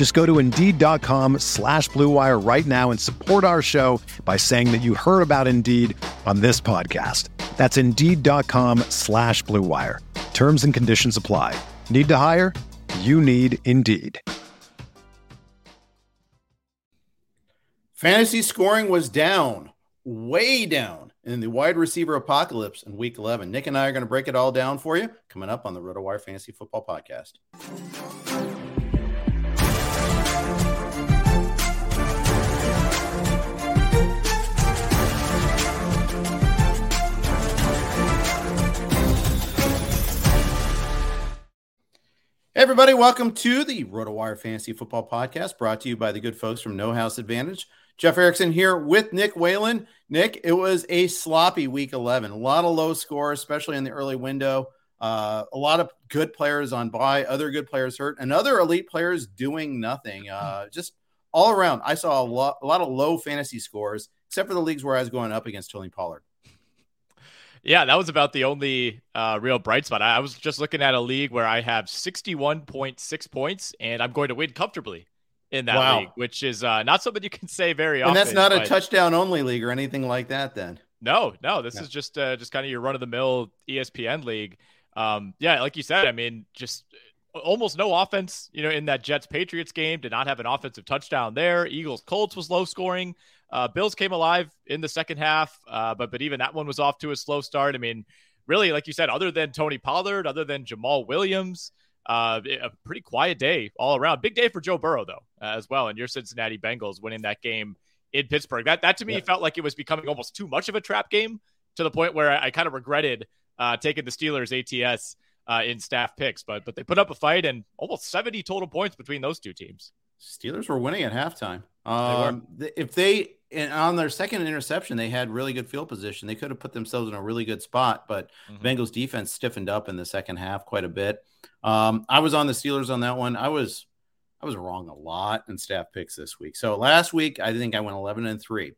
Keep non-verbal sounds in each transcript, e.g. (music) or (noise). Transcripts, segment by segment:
Just go to Indeed.com slash BlueWire right now and support our show by saying that you heard about Indeed on this podcast. That's Indeed.com slash BlueWire. Terms and conditions apply. Need to hire? You need Indeed. Fantasy scoring was down, way down in the wide receiver apocalypse in week 11. Nick and I are going to break it all down for you coming up on the RotoWire Fantasy Football Podcast. Hey everybody, welcome to the RotoWire Fantasy Football Podcast brought to you by the good folks from No House Advantage. Jeff Erickson here with Nick Whalen. Nick, it was a sloppy week 11. A lot of low scores, especially in the early window. Uh, a lot of good players on bye, other good players hurt, and other elite players doing nothing. Uh, just all around, I saw a lot, a lot of low fantasy scores, except for the leagues where I was going up against Tony Pollard. Yeah, that was about the only uh, real bright spot. I, I was just looking at a league where I have 61.6 points and I'm going to win comfortably in that wow. league, which is uh, not something you can say very and often. And that's not a touchdown only league or anything like that, then. No, no, this is just uh, just kind of your run of the mill ESPN league. Um, yeah, like you said, I mean, just almost no offense, you know, in that Jets Patriots game. Did not have an offensive touchdown there. Eagles Colts was low scoring. Uh, Bills came alive in the second half, uh, but but even that one was off to a slow start. I mean, really, like you said, other than Tony Pollard, other than Jamaal Williams, uh, a pretty quiet day all around. Big day for Joe Burrow though, as well, and your Cincinnati Bengals winning that game in Pittsburgh. That that to me yeah. felt like it was becoming almost too much of a trap game to the point where I, I kind of regretted uh, taking the Steelers ATS uh, in staff picks, but but they put up a fight and almost 70 total points between those two teams. Steelers were winning at halftime. Um, they if they and on their second interception, they had really good field position. They could have put themselves in a really good spot, but mm-hmm. Bengals defense stiffened up in the second half quite a bit. Um, I was on the Steelers on that one. I was I was wrong a lot in staff picks this week. So last week I think I went 11 and 3.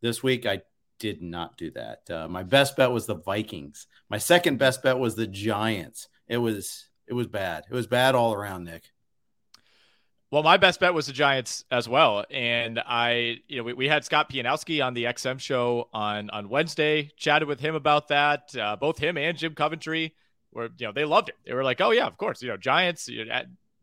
This week I did not do that. Uh, my best bet was the Vikings. My second best bet was the Giants. It was it was bad. It was bad all around, Nick. Well, my best bet was the Giants as well, and I, you know, we, we had Scott Pianowski on the XM show on on Wednesday. Chatted with him about that. Uh, both him and Jim Coventry were, you know, they loved it. They were like, "Oh yeah, of course, you know, Giants know,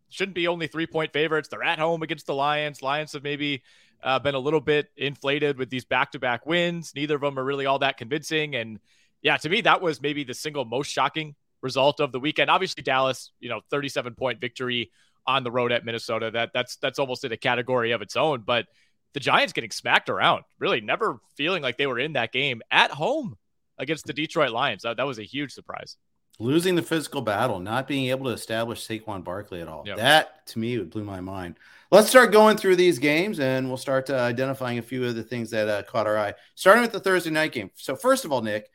shouldn't be only three point favorites. They're at home against the Lions. Lions have maybe uh, been a little bit inflated with these back to back wins. Neither of them are really all that convincing. And yeah, to me, that was maybe the single most shocking result of the weekend. Obviously, Dallas, you know, 37 point victory on the road at Minnesota. That that's that's almost in a category of its own. But the Giants getting smacked around, really never feeling like they were in that game at home against the Detroit Lions. That, that was a huge surprise. Losing the physical battle, not being able to establish Saquon Barkley at all. Yep. That to me would blew my mind. Let's start going through these games and we'll start uh, identifying a few of the things that uh, caught our eye. Starting with the Thursday night game. So, first of all, Nick,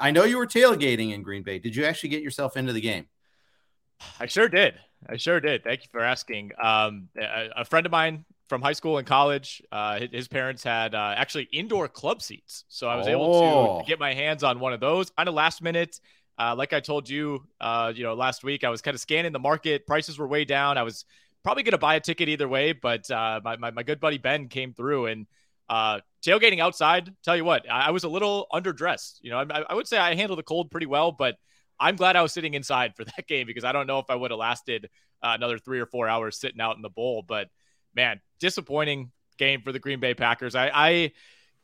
I know you were tailgating in Green Bay. Did you actually get yourself into the game? I sure did. I sure did. Thank you for asking. Um, a, a, friend of mine from high school and college, uh, his, his, parents had uh, actually indoor club seats, so I was oh. able to, to, oh. get my hands on one of those. Kind of last minute. Uh, like I told you, uh, you know, last week, I was kind of scanning the market. Prices were way down. I was probably going to buy a ticket either way, but uh, my, my, my good buddy Ben came through and uh, tailgating outside. Tell you what, I, I was a little underdressed. You know, I, I would say I handled the cold pretty well, but I'm glad I was sitting inside for (laughs) that game because I don't know if I would have lasted uh, another three or four hours sitting out in the bowl. But man, disappointing game for the Green Bay Packers. I, I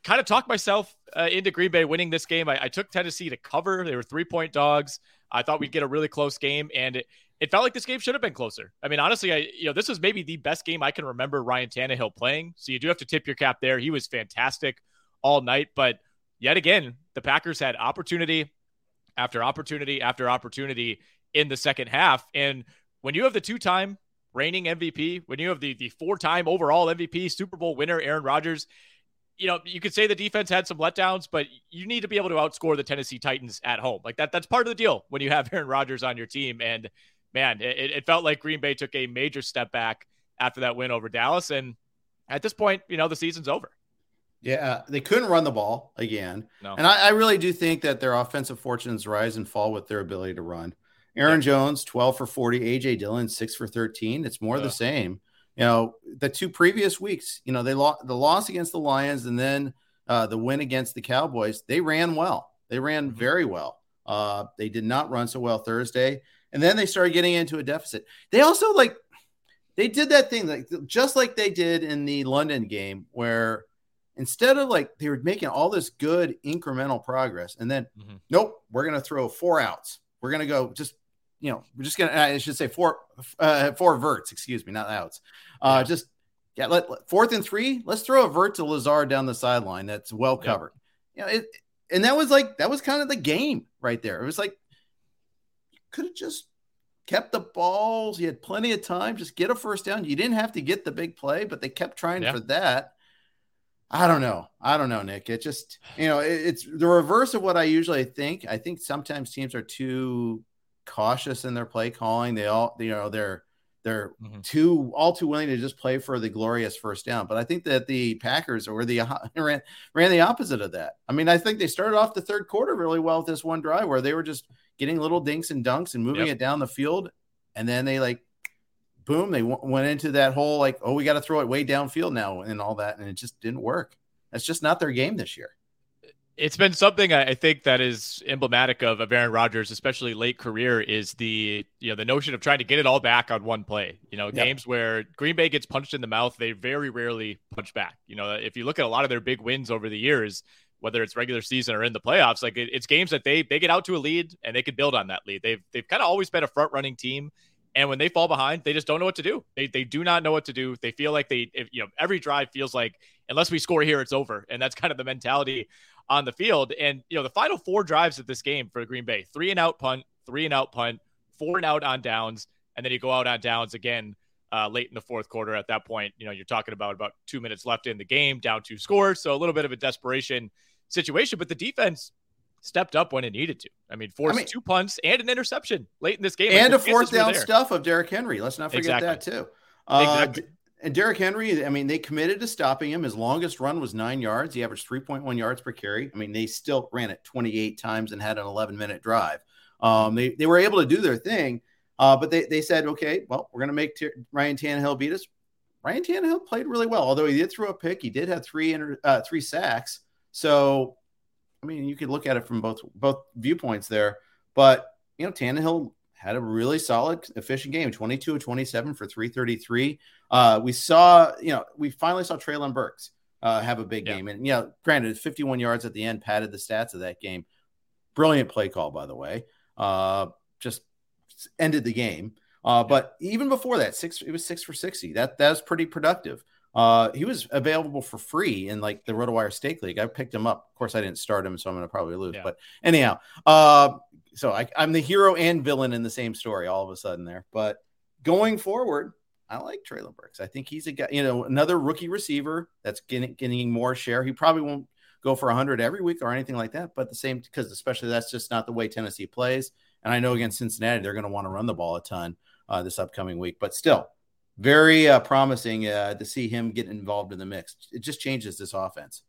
kind of talked myself uh, into Green Bay winning this game. I, I, took Tennessee to cover. They were three point dogs. I thought we'd get a really close game, and it, it felt like this game should have been closer. I mean, honestly, I you know this was maybe the best game I can remember Ryan Tannehill playing. So you do have to tip your cap there. He was fantastic all night, but yet again, the Packers had opportunity after opportunity after opportunity in the second half, and when you have the two-time reigning MVP, when you have the the four-time overall MVP, Super Bowl winner Aaron Rodgers, you know, you could say the defense had some letdowns, but you need to be able to outscore the Tennessee Titans at home. Like that, that's part of the deal when you have Aaron Rodgers on your team. And man, it, it felt like Green Bay took a major step back after that win over Dallas. And at this point, you know, the season's over. Yeah, they couldn't run the ball again. No. And I, I, really do think that their offensive fortunes rise and fall with their ability to run. Aaron yeah. Jones, 12 for 40, AJ Dillon, 6 for 13. It's more yeah. the same you know, the two previous weeks, you know, they lost the loss against the Lions and then uh, the win against the Cowboys. They ran well. They ran mm-hmm. very well. Uh, they did not run so well Thursday, and then they started getting into a deficit. They also like they did that thing like just like they did in the London game where instead of like they were making all this good incremental progress and then mm-hmm. nope we're going to throw four outs we're going to go just you know, we're just gonna I should say four uh four verts, excuse me, not outs. Uh just yeah, let, let, fourth and three, let's throw a vert to Lazard down the sideline that's well covered. Yeah. You know, it and that was like that was kind of the game right there. It was like you could have just kept the balls. You had plenty of time. Just get a first down. You didn't have to get the big play, but they kept trying yeah. for that. I don't know. I don't know, Nick. It just, you know, it, it's the reverse of what I usually think. I think sometimes teams are too cautious in their play calling. They all, you know, they're they're mm-hmm. too all too willing to just play for the glorious first down. But I think that the Packers were the (laughs) ran, ran the opposite of that. I mean, I think they started off the third quarter really well with this one drive where they were just getting little dinks and dunks and moving yep. it down the field, and then they like boom, they w- went into that whole like, oh, we got to throw it way downfield now and all that, and it just didn't work. That's just not their game this year it's been something I think that is emblematic of, of Aaron Rodgers, especially late career, is the you know the notion of trying to get it all back on one play. You know, yep. games where Green Bay gets punched in the mouth, they very rarely punch back. You know, if you look at a lot of their big wins over the years, whether it's regular season or in the playoffs, like it, it's games that they they get out to a lead and they can build on that lead. They've they've kind of always been a front running team. And when they fall behind, they just don't know what to do. They, they do not know what to do. They feel like they, if, you know, every drive feels like unless we score here, it's over. And that's (laughs) kind of the mentality on the field. And, you know, the final four drives of this game for Green Bay three and out punt, three and out punt, four and out on downs. And then you go out on downs again uh, late in the fourth quarter. At that point, you know, you're talking about about two minutes left in the game, down two scores. So a little bit of a desperation situation. But the defense stepped up when it needed to. I mean, forced I mean, two punts and an interception late in this game. And a fourth down stuff of Derrick Henry. Let's not forget exactly. that too. Uh, exactly. And Derrick Henry, I mean, they committed to stopping him. His longest run was nine yards. He averaged 3.1 yards per carry. I mean, they still ran it 28 times and had an 11 minute drive. Um, they, they were able to do their thing, uh, but they, they said, okay, well, we're going to make T- Ryan Tannehill beat us. Ryan Tannehill played really well, although he did throw a pick. He did have three inter, uh, three sacks. So, I mean, you could look at it from both both viewpoints there. But you know, Tannehill had a really solid, efficient game 22 of 27 for 333. Uh, we saw, you know, we finally saw Treylon Burks uh, have a big yeah. game. And, you know, granted, 51 yards at the end padded the stats of that game. Brilliant play call, by the way. Uh, just ended the game. Uh, but even before that, six it was six for 60. That that was pretty productive. Uh, he was available for free in like the RotoWire Stake League. I picked him up. Of course, I didn't start him, so I'm going to probably lose. Yeah. But anyhow, uh, so I, I'm the hero and villain in the same story all of a sudden there. But going forward, I like Treylon Burks. I think he's a guy, you know, another rookie receiver that's getting, getting more share. He probably won't go for 100 every week or anything like that, but the same because especially that's just not the way Tennessee plays. And I know against Cincinnati, they're going to want to run the ball a ton uh, this upcoming week, but still very uh, promising uh, to see him get involved in the mix. It just changes this offense.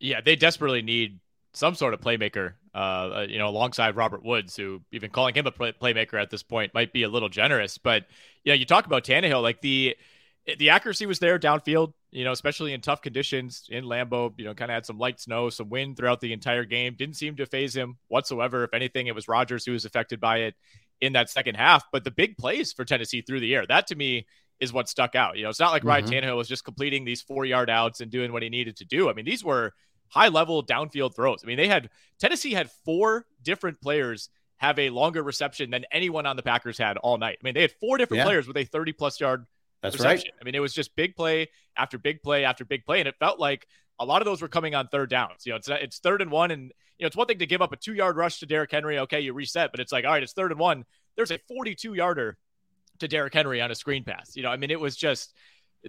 Yeah, they desperately need some sort of playmaker. Uh, uh, you know, alongside Robert Woods, who even calling him a play- playmaker at this point might be a little generous. But you know, you talk about Tannehill, like the the accuracy was there downfield. You know, especially in tough conditions in Lambeau. You know, kind of had some light snow, some wind throughout the entire game. Didn't seem to faze him whatsoever. If anything, it was Rodgers who was affected by it in that second half. But the big plays for Tennessee through the air, that to me is what stuck out. You know, it's not like mm-hmm. Ryan Tannehill was just completing these four yard outs and doing what he needed to do. I mean, these were high level downfield throws. I mean, they had Tennessee had four different players have a longer reception than anyone on the Packers had all night. I mean, they had four different yeah. players with a 30 plus yard That's reception. right. I mean, it was just big play after big play after big play. And it felt like a lot of those were coming on third downs. You know, it's it's third and one, and you know, it's one thing to give up a two yard rush to Derrick Henry. Okay, you reset, but it's like, all right, it's third and one. There's a 42 yarder to Derrick Henry on a screen pass. You know, I mean, it was just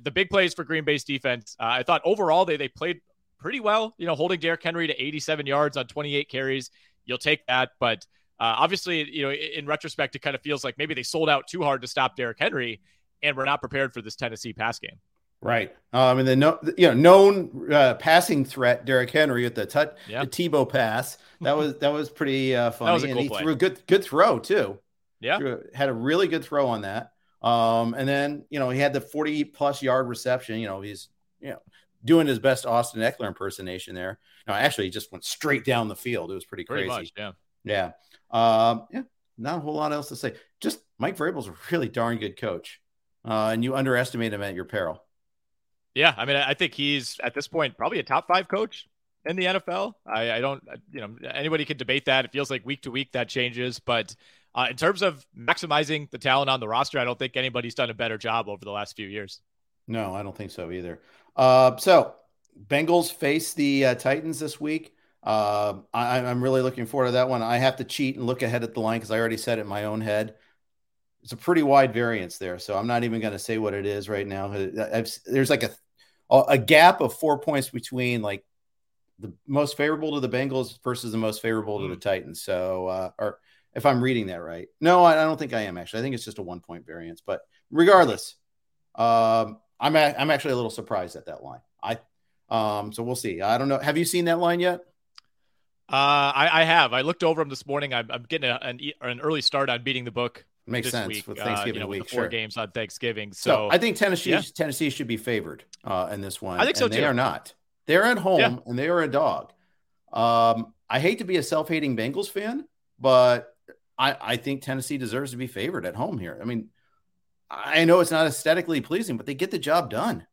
the big plays for Green Bay's defense. Uh, I thought overall they they played pretty well. You know, holding Derrick Henry to 87 yards on 28 carries, you'll take that. But uh, obviously, you know, in retrospect, it kind of feels like maybe they sold out too hard to stop Derrick Henry, and we're not prepared for this Tennessee pass game. Right. Um, and then no, you know, known uh, passing threat, Derrick Henry at the touch, the Tebow pass. That was that was pretty uh, funny. That was a cool and he play. threw a good good throw too. Yeah, threw, had a really good throw on that. Um, and then you know he had the 40 plus yard reception. You know he's you know doing his best Austin Ekeler impersonation there. No, actually, he just went straight down the field. It was pretty crazy. Much, yeah. Yeah. Um, yeah. Not a whole lot else to say. Just Mike Vrabel's a really darn good coach, uh, and you underestimate him at your peril. Yeah, I mean, I think he's at this point probably a top five coach in the NFL. I, I don't, you know, anybody can debate that. It feels like week to week that changes, but uh, in terms of maximizing the talent on the roster, I don't think anybody's done a better job over the last few years. No, I don't think so either. Uh, so Bengals face the uh, Titans this week. Uh, I, am really looking forward to that one. I have to cheat and look ahead at the line because I already said it in my own head. It's a pretty wide variance there, so I'm not even going to say what it is right now. I've, there's like a a gap of four points between like the most favorable to the Bengals versus the most favorable to the hmm. Titans. So, uh, or if I'm reading that right, no, I, I, don't think I am actually. I think it's just a one point variance. But regardless, um, I'm a, I'm actually a little surprised at that line. I um, so we'll see. I don't know. Have you seen that line yet? Uh, I, I have. I looked over them this morning. I'm, I'm getting a, an, an early start on beating the book. Makes sense week, with Thanksgiving uh, you know, week. four sure. games on Thanksgiving. So, so I think Tennessee yeah. Tennessee should be favored uh, in this one. I think so and too. They are not. They're at home yeah. and they are a dog. Um, I hate to be a self-hating Bengals fan, but I, I think Tennessee deserves to be favored at home here. I mean, I know it's not aesthetically pleasing, but they get the job done.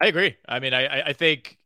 I agree. I mean, I, I think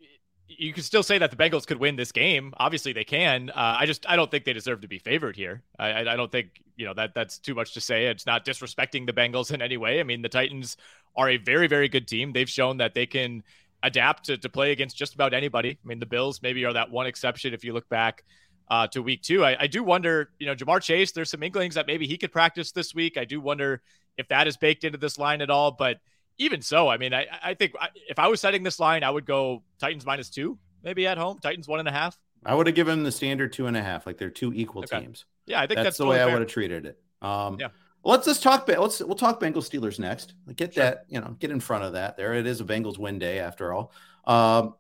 you can still say that the Bengals could win this game. Obviously, they can. Uh, I just I don't think they deserve to be favored here. I, I don't think you know that that's too much to say. It's not disrespecting the Bengals in any way. I mean, the Titans are a very very good team. They've shown that they can adapt to, to play against just about anybody. I mean, the Bills maybe are that one exception if you look back uh, to week two. I, I do wonder, you know, Ja'Marr Chase. There's some inklings that maybe he could practice this week. I do wonder if that is baked into this line at all, but even so, I mean, I, I think if I was setting this line, I would go Titans minus two, maybe at home. Titans one and a half. I would have given the standard two and a half, like they're two equal okay. teams. Yeah, I think that's, that's the totally way fair. I would have treated it. Um, yeah. Let's just talk. Let's we'll talk Bengals Steelers next. Get sure. that you know, get in front of that. There it is, a Bengals win day after all. Um,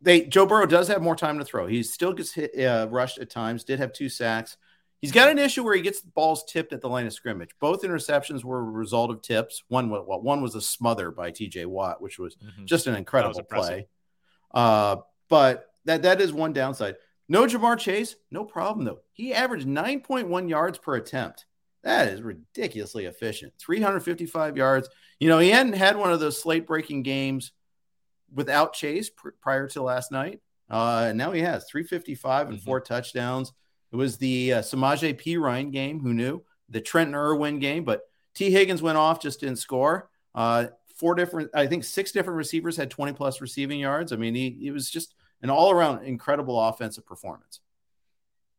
they Joe Burrow does have more time to throw. He still gets hit, uh, rushed at times. Did have two sacks. He's got an issue where he gets the balls tipped at the line of scrimmage. Both interceptions were a result of tips. One, well, one was a smother by T.J. Watt, which was mm-hmm. just an incredible play. Uh, but that that is one downside. No Ja'Marr Chase, no problem though. He averaged 9.1 yards per attempt. That is ridiculously efficient. 355 yards. You know, he hadn't had one of those slate breaking games without Chase pr- prior to last night. Uh, and now he has 355 and mm-hmm. four touchdowns. It was the uh, Samaje Perine game. Who knew? The Trenton Irwin game, but Tee Higgins went off, just didn't score. Uh, four different, I think six different receivers had 20 plus receiving yards. I mean, he, he was just an all around incredible offensive performance.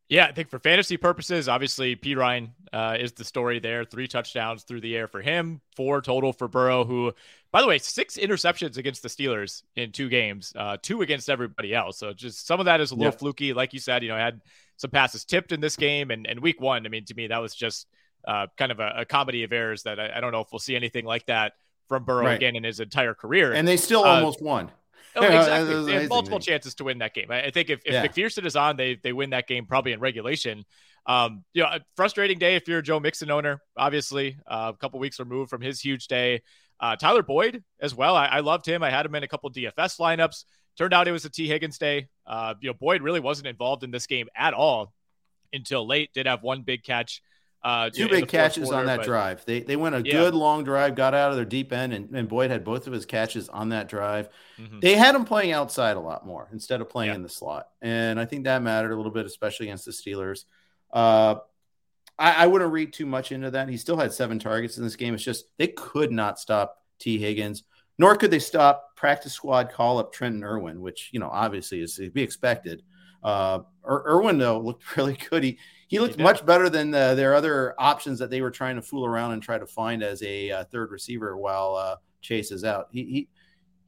Yeah, I think for fantasy purposes, obviously Perine uh, is the story there. Three touchdowns through the air for him, four total for Burrow, who, by the way, six interceptions against the Steelers in two games, uh, two against everybody else. So just some of that is a little yep. fluky. Like you said, you know, I had some passes tipped in this game. And, and week one, I mean, to me, that was just uh, kind of a, a, comedy of errors that I, I, don't know if we'll see anything like that from Burrow right. again in his entire career. And they still uh, almost won. Oh, exactly. (laughs) They had multiple chances to win that game. I, think if, if yeah. McPherson is on, they they win that game probably in regulation. Um, you know, a frustrating day if you're a Joe Mixon owner, obviously, uh, a couple weeks removed from his huge day. Uh, Tyler Boyd as well. I, I, loved him. I had him in a couple DFS lineups. Turned out it was a Tee Higgins day. Uh, you know, Boyd really wasn't involved in this game at all until late. Did have one big catch Uh, Two big catches quarter, on that but, drive. They they went a yeah. good long drive, got out of their deep end, and, and Boyd had both of his catches on that drive. Mm-hmm. They had him playing outside a lot more instead of playing yeah. in the slot, and I think that mattered a little bit, especially against the Steelers. Uh, I, I wouldn't read too much into that. He still had seven targets in this game. It's just they could not stop Tee Higgins, nor could they stop practice squad call up Trenton Irwin, which you know obviously is to be expected. Uh, Irwin though looked (laughs) really good. He he looked he much better than uh, their other options that they were trying to fool around and try to find as a uh, third receiver while uh, Chase is out. He he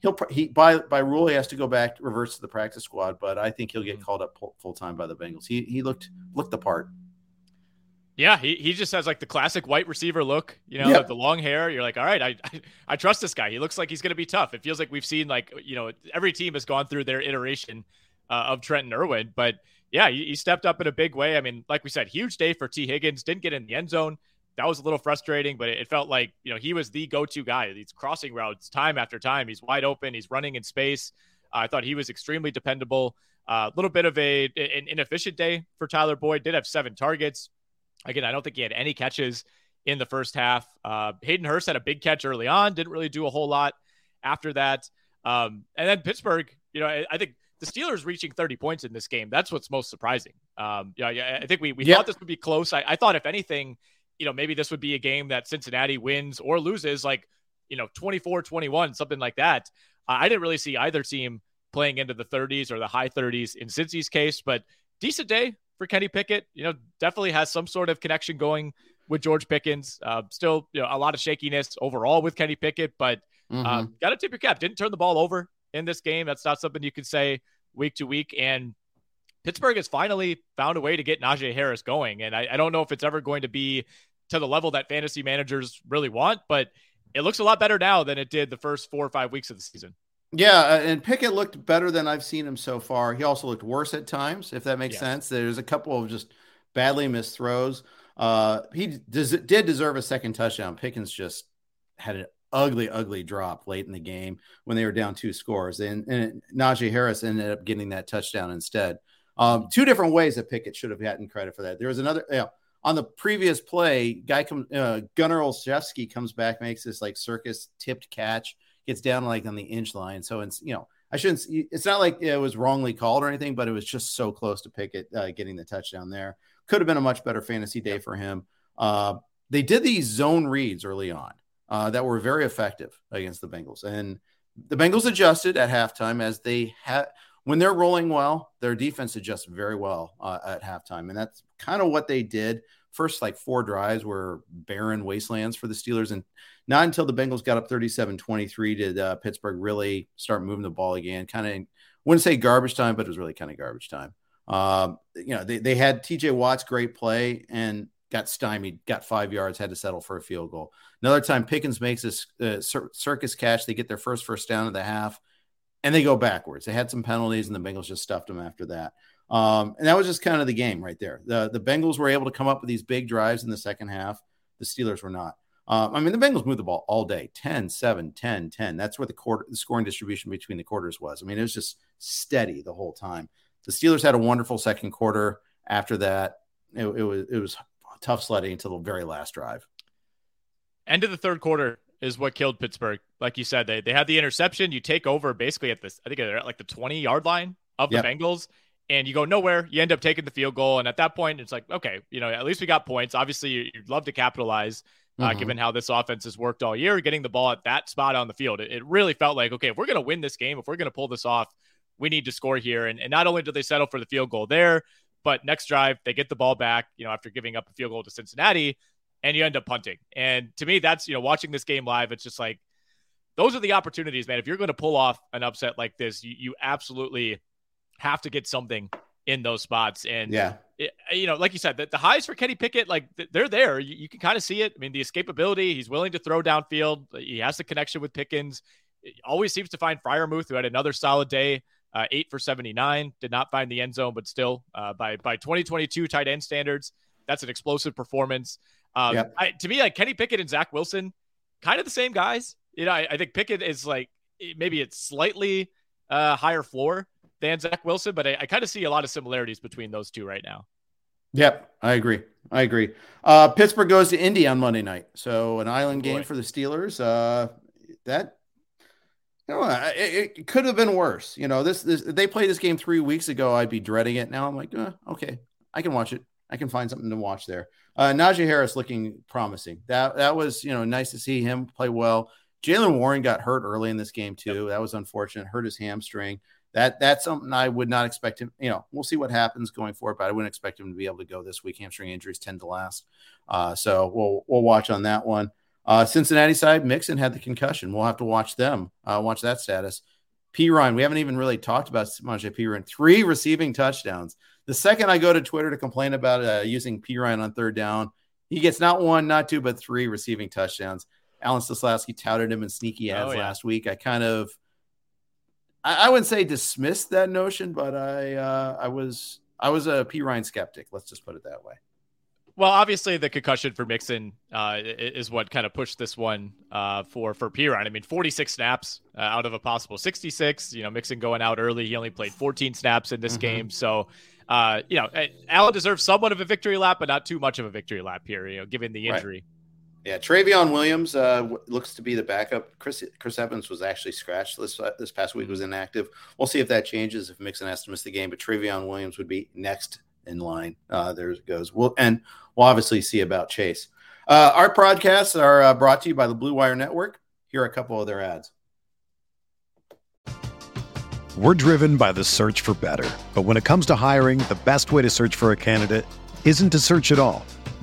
he'll he by by rule he has to go back reverse to the practice squad, but I think he'll get mm-hmm. called up full time by the Bengals. He he looked looked the part. Yeah, he, he just has like the classic white receiver look, you know, the long hair. You're like, all right, I, I, I trust this guy. He looks like he's going to be tough. It feels like we've seen like you know every team has gone through their iteration uh, of Trenton Irwin. But yeah, he, he, stepped up in a big way. I mean, like we said, huge day for Tee Higgins. Didn't get in the end zone. That was a little frustrating, but it felt like you know he was the go-to guy. These crossing routes, time after time, he's wide open. He's running in space. Uh, I thought he was extremely dependable. A uh, little bit of a an inefficient day for Tyler Boyd. Did have seven targets. Again, I don't think he had any catches in the first half. Uh, Hayden Hurst had a big catch early on. Didn't really do a whole lot after that. Um, and then Pittsburgh, you know, I, I think the Steelers reaching 30 points in this game, that's what's most surprising. Um, yeah, I think we, we yep. thought this would be close. I, I, thought, if anything, you know, maybe this would be a game that Cincinnati wins or loses, like, you know, 24 21, something like that. I didn't really see either team playing into the 30s or the high 30s in Cincy's case, but decent day for Kenny Pickett. You know, definitely has some sort of connection going with George Pickens. Uh, still, you know, a lot of shakiness overall with Kenny Pickett, but mm-hmm. uh, got to tip your cap. Didn't turn the ball over in this game. That's not something you can say week to week. And Pittsburgh has finally found a way to get Najee Harris going. And I, I don't know if it's ever going to be to the level that fantasy managers really want, but it looks a lot better now than it did the first four or five weeks of the season. Yeah, uh, and Pickett looked better than I've seen him so far. He also looked worse at times, if that makes yes. sense. There's a couple of just badly missed throws. Uh, he des- did deserve a second touchdown. Pickens just had an ugly, ugly drop late in the game when they were down two scores. And, and Najee Harris ended up getting that touchdown instead. Um, two different ways that Pickett should have gotten credit for that. There was another, on the previous play, guy come uh, Gunner Olszewski comes back, makes this like circus tipped catch, gets down like on the inch line. So it's you know I shouldn't. It's not like it was wrongly called or anything, but it was just so close to Pickett uh, getting the touchdown there. Could have been a much better fantasy day for him. Uh, they did these zone reads early on uh, that were very effective against the Bengals. And the Bengals adjusted at halftime as they had when they're rolling well, their defense adjusts very well uh, at halftime. And that's kind of what they did. First, like four drives were barren wastelands for the Steelers. And not until the Bengals got up 37 23 did uh, Pittsburgh really start moving the ball again. Kind of, wouldn't say garbage time, but it was really kind of garbage time. Um, you know, they, they had TJ Watt's great play, and got stymied, got five yards, had to settle for a field goal. Another time, Pickens makes this uh, circus catch. They get their first first down of the half, and they go backwards. They had some penalties, and the Bengals just stuffed them after that. Um, and that was just kind of the game right there. The, the Bengals were able to come up with these big drives in the second half. The Steelers were not. Um, I mean, the Bengals moved the ball all day 10, 7, 10, 10. That's where the, quarter, the scoring distribution between the quarters was. I mean, it was just steady the whole time. The Steelers had a wonderful second quarter. After that, it, it was it was tough sledding until the very last drive. End of the third quarter is what killed Pittsburgh. Like you said, they they had the interception. You take over basically at this, I think they're at like the 20 yard line of the yep. Bengals, and you go nowhere. You end up taking the field goal, and at that point, it's like, okay, you know, at least we got points. Obviously, you'd love to capitalize. Uh, mm-hmm. given how this offense has worked all year, getting the ball at that spot on the field, it, it really felt like, okay, if we're going to win this game, if we're going to pull this off, we need to score here. And, and not only do they settle for the field goal there, but next drive, they get the ball back, you know, after giving up a field goal to Cincinnati, and you end up punting. And to me, that's, you know, watching this game live, it's just like, those are the opportunities, man. If you're going to pull off an upset like this, you, you absolutely have to get something in those spots. And yeah, it, you know, like you said, the, the highs for Kenny Pickett, like they're there. You, you can kind of see it. I mean, the escapability, he's willing to throw downfield. He has the connection with Pickens. It always seems to find Freiermuth, who had another solid day uh, eight for 79. Did not find the end zone, but still, uh, by by 2022 tight end standards, that's an explosive performance. Um, yep. I, to me, like Kenny Pickett and Zach Wilson, kind of the same guys. You know, I, I think Pickett is like maybe it's slightly uh, higher floor than Zach Wilson, but I, I kind of see a lot of similarities between those two right now. Yep, I agree. I agree. Uh, Pittsburgh goes to Indy on Monday night, so an island game for the Steelers. Uh, that you know, it, it, could have been worse. You know, this, this they played this game three weeks ago. I'd be dreading it. Now I'm like, uh, okay, I can watch it. I can find something to watch there. Uh, Najee Harris looking promising. That that was you know nice to see him play well. Jaylen Warren got hurt early in this game too. Yep. That was unfortunate. Hurt his hamstring. That that's something I would not expect him. You know, we'll see what happens going forward, but I wouldn't expect him to be able to go this week. Hamstring injuries tend to last, uh, so we'll we'll watch on that one. Uh, Cincinnati side, Mixon had the concussion. We'll have to watch them. Uh, watch that status. Perine, we haven't even really talked about Samaje Perine. Three receiving touchdowns. The second I go to Twitter to complain about uh, using Perine on third down, he gets not one, not two, but three receiving touchdowns. Alan Seslowsky touted him in sneaky adds oh, yeah. last week. I kind of, I, I, wouldn't say dismissed that notion, but I, uh, I was, I was a Perine skeptic. Let's just put it that way. Well, obviously the concussion for Mixon uh, is what kind of pushed this one uh, for for Perine. I mean, 46 snaps uh, out of a possible 66. You know, Mixon going out early. He only played 14 snaps in this mm-hmm. game, so uh, you know, Allen deserves somewhat of a victory lap, but not too much of a victory lap here. You know, given the injury. Right. Yeah, Trayveon Williams uh, looks to be the backup. Chris Chris Evans was actually scratched this uh, this past week. Was inactive. We'll see if that changes if Mixon has to miss the game. But Trayveon Williams would be next in line. Uh, there it goes. We'll and we'll obviously see about Chase. Uh, our podcasts are uh, brought to you by the Blue Wire Network. Here are a couple of their ads. We're driven by the search for better, but when it comes to hiring, the best way to search for a candidate isn't to search at all.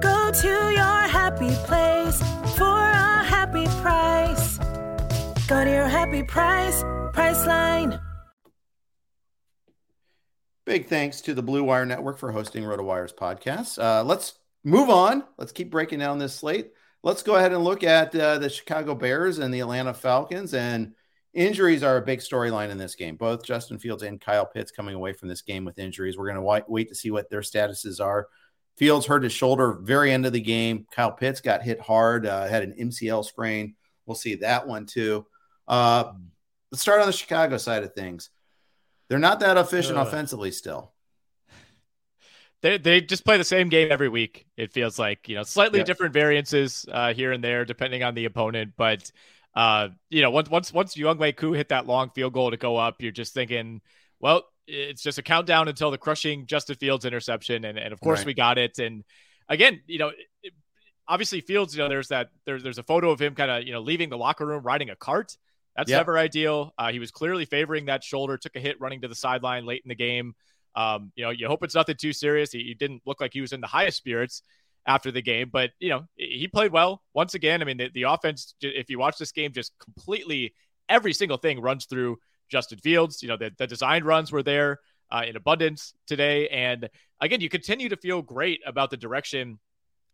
Go to your happy place for a happy price. Go to your happy price, Priceline. Big thanks to the Blue Wire Network for hosting RotoWire's podcast. Uh, let's move on. Let's keep breaking down this slate. Let's go ahead and look at uh, the Chicago Bears and the Atlanta Falcons. And injuries are a big storyline in this game. Both Justin Fields and Kyle Pitts coming away from this game with injuries. We're going to wait to see what their statuses are. Fields hurt his shoulder very end of the game. Kyle Pitts got hit hard, uh, had an MCL sprain. We'll see that one too. Uh, let's start on the Chicago side of things. They're not that efficient uh, offensively still. They, they just play the same game every week. It feels like you know slightly yep. different variances uh, here and there depending on the opponent, but uh, you know once once once Younghoe Koo hit that long field goal to go up, you're just thinking, well, it's just a countdown until the crushing Justin Fields interception, and and of course right. we got it. And again, you know, it, obviously Fields, you know, there's that there's there's a photo of him kind of you know leaving the locker room riding a cart. That's yep. never ideal. Uh, he was clearly favoring that shoulder, took a hit running to the sideline late in the game. Um, you know, you hope it's nothing too serious. He, he, didn't look like he was in the highest spirits after the game, but you know, he played well once again. I mean, the, the offense, if you watch this game, just completely every single thing runs through Justin Fields. You know, the, the design runs were there uh, in abundance today. And again, you continue to feel great about the direction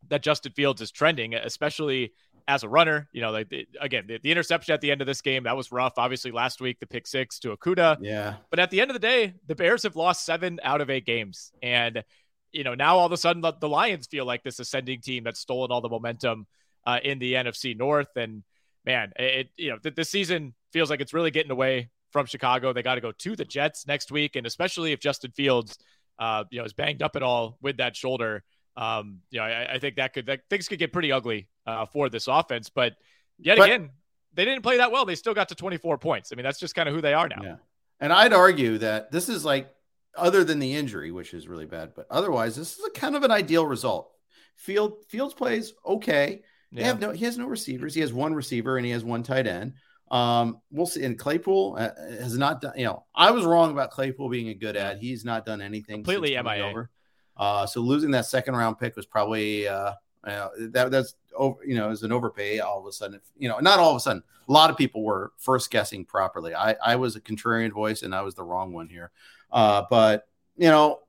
that Justin Fields is trending, especially as a runner. You know, like the, again, the, the, interception at the end of this game that was rough. Obviously, last week the pick six to Okudah. Yeah. But at the end of the day, the Bears have lost seven out of eight games, and you know now all of a sudden the, the Lions feel like this ascending team that's stolen all the momentum uh, in the NFC North, and man, it you know th- this season feels like it's really getting away from Chicago. They got to go to the Jets next week, and especially if Justin Fields, uh, you know, is banged up at all with that shoulder, um, you know, I, I think that could that things could get pretty ugly uh, for this offense. But yet but, again, they didn't play that well. They still got to 24 points. I mean, that's just kind of who they are now. Yeah. And I'd argue that this is like, other than the injury, which is really bad, but otherwise, this is a kind of an ideal result. Field Fields plays okay. They yeah. have no. He has no receivers. He has one receiver and he has one tight end. Um, we'll see. And Claypool uh, has not done. You know, I was wrong about Claypool being a good add. He's not done anything completely MIA. Over. Uh, so losing that second round pick was probably uh, uh, that that's over. You know, is an overpay. All of a sudden, you know, not all of a sudden. A lot of people were first guessing properly. I I was a contrarian voice and I was the wrong one here. Uh, but you know,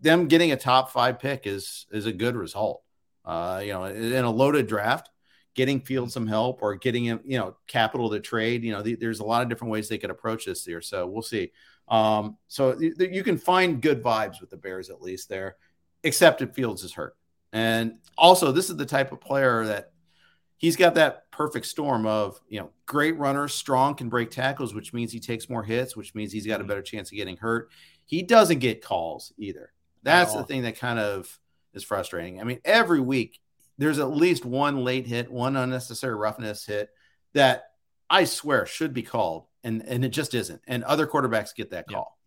them getting a top five pick is is a good result. Uh, you know, in a loaded draft, getting Field some help or getting him, you know, capital to trade. You know, the, there's a lot of different ways they could approach this year. So we'll see. Um, so th- you can find good vibes with the Bears at least there, except if Fields is hurt. And also, this is the type of player that he's got that perfect storm of you know great runner, strong, can break tackles, which means he takes more hits, which means he's got a mm-hmm. better chance of getting hurt. He doesn't get calls either. That's the thing that kind of is frustrating. I mean, every week there's at least one late hit, one unnecessary roughness hit that I swear should be called, and and it just isn't. And other quarterbacks get that call.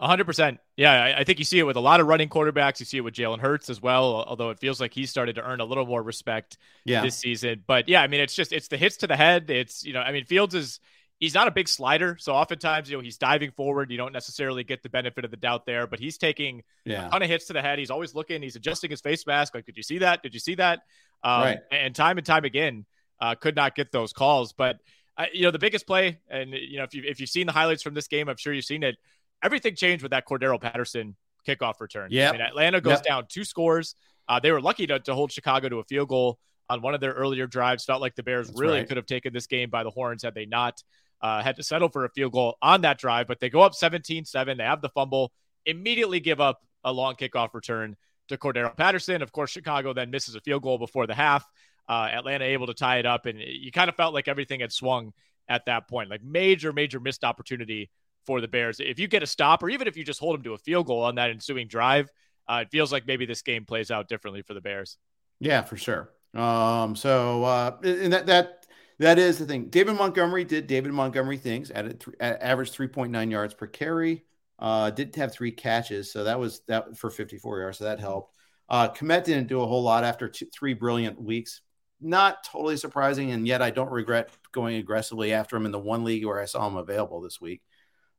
hundred percent. Yeah, I, I, think you see it with a lot of running quarterbacks. You see it with Jalen Hurts as well. Although it feels like he's started to earn a little more respect yeah. this season. But yeah, I mean, it's just it's the hits to the head. It's you know, I mean, Fields is he's not a big slider, so oftentimes you know he's diving forward. You don't necessarily get the benefit of the doubt there, but he's taking yeah. a ton of hits to the head. He's always looking. He's adjusting his face mask. Like, did you see that? Did you see that? Um, right. And time and time again, uh, could not get those calls. But uh, you know, the biggest play, and you know, if you if you've seen the highlights from this game, I'm sure you've seen it. Everything changed with that Cordarrelle Patterson kickoff return. Yeah, I mean, Atlanta goes yep. down two scores. Uh, they were lucky to, to hold Chicago to a field goal on one of their earlier drives. Felt like the Bears That's really right. could have taken this game by the horns had they not uh, had to settle for a field goal on that drive, but they go up 17 7. They have the fumble, immediately give up a long kickoff return to Cordarrelle Patterson. Of course, Chicago then misses a field goal before the half. Uh, Atlanta able to tie it up, and you kind of felt like everything had swung at that point. Like major, major missed opportunity for the Bears. If you get a stop, or even if you just hold them to a field goal on that ensuing drive, uh, it feels like maybe this game plays out differently for the Bears. Yeah, for sure. Um, so uh, and that that that is the thing. David Montgomery did David Montgomery things. Added th- average three point nine yards per carry. Uh, did have three catches, so that was that for fifty four yards. So that helped. Uh, Kmet didn't do a whole lot after two, three brilliant weeks. Not totally surprising, and yet I don't regret going aggressively after him in the one league where I saw him available this week.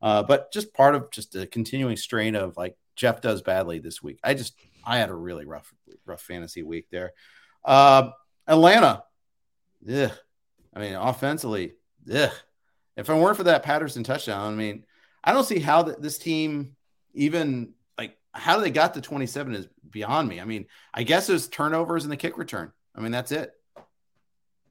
Uh, but just part of just a continuing strain of like Jeff does badly this week. I just I had a really rough rough fantasy week there. Uh, Atlanta, yeah, I mean, offensively, ugh. if it weren't for that Patterson touchdown, I mean, I don't see how the, this team even like how they got to 27 is beyond me. I mean, I guess it was turnovers and the kick return. I mean, that's it.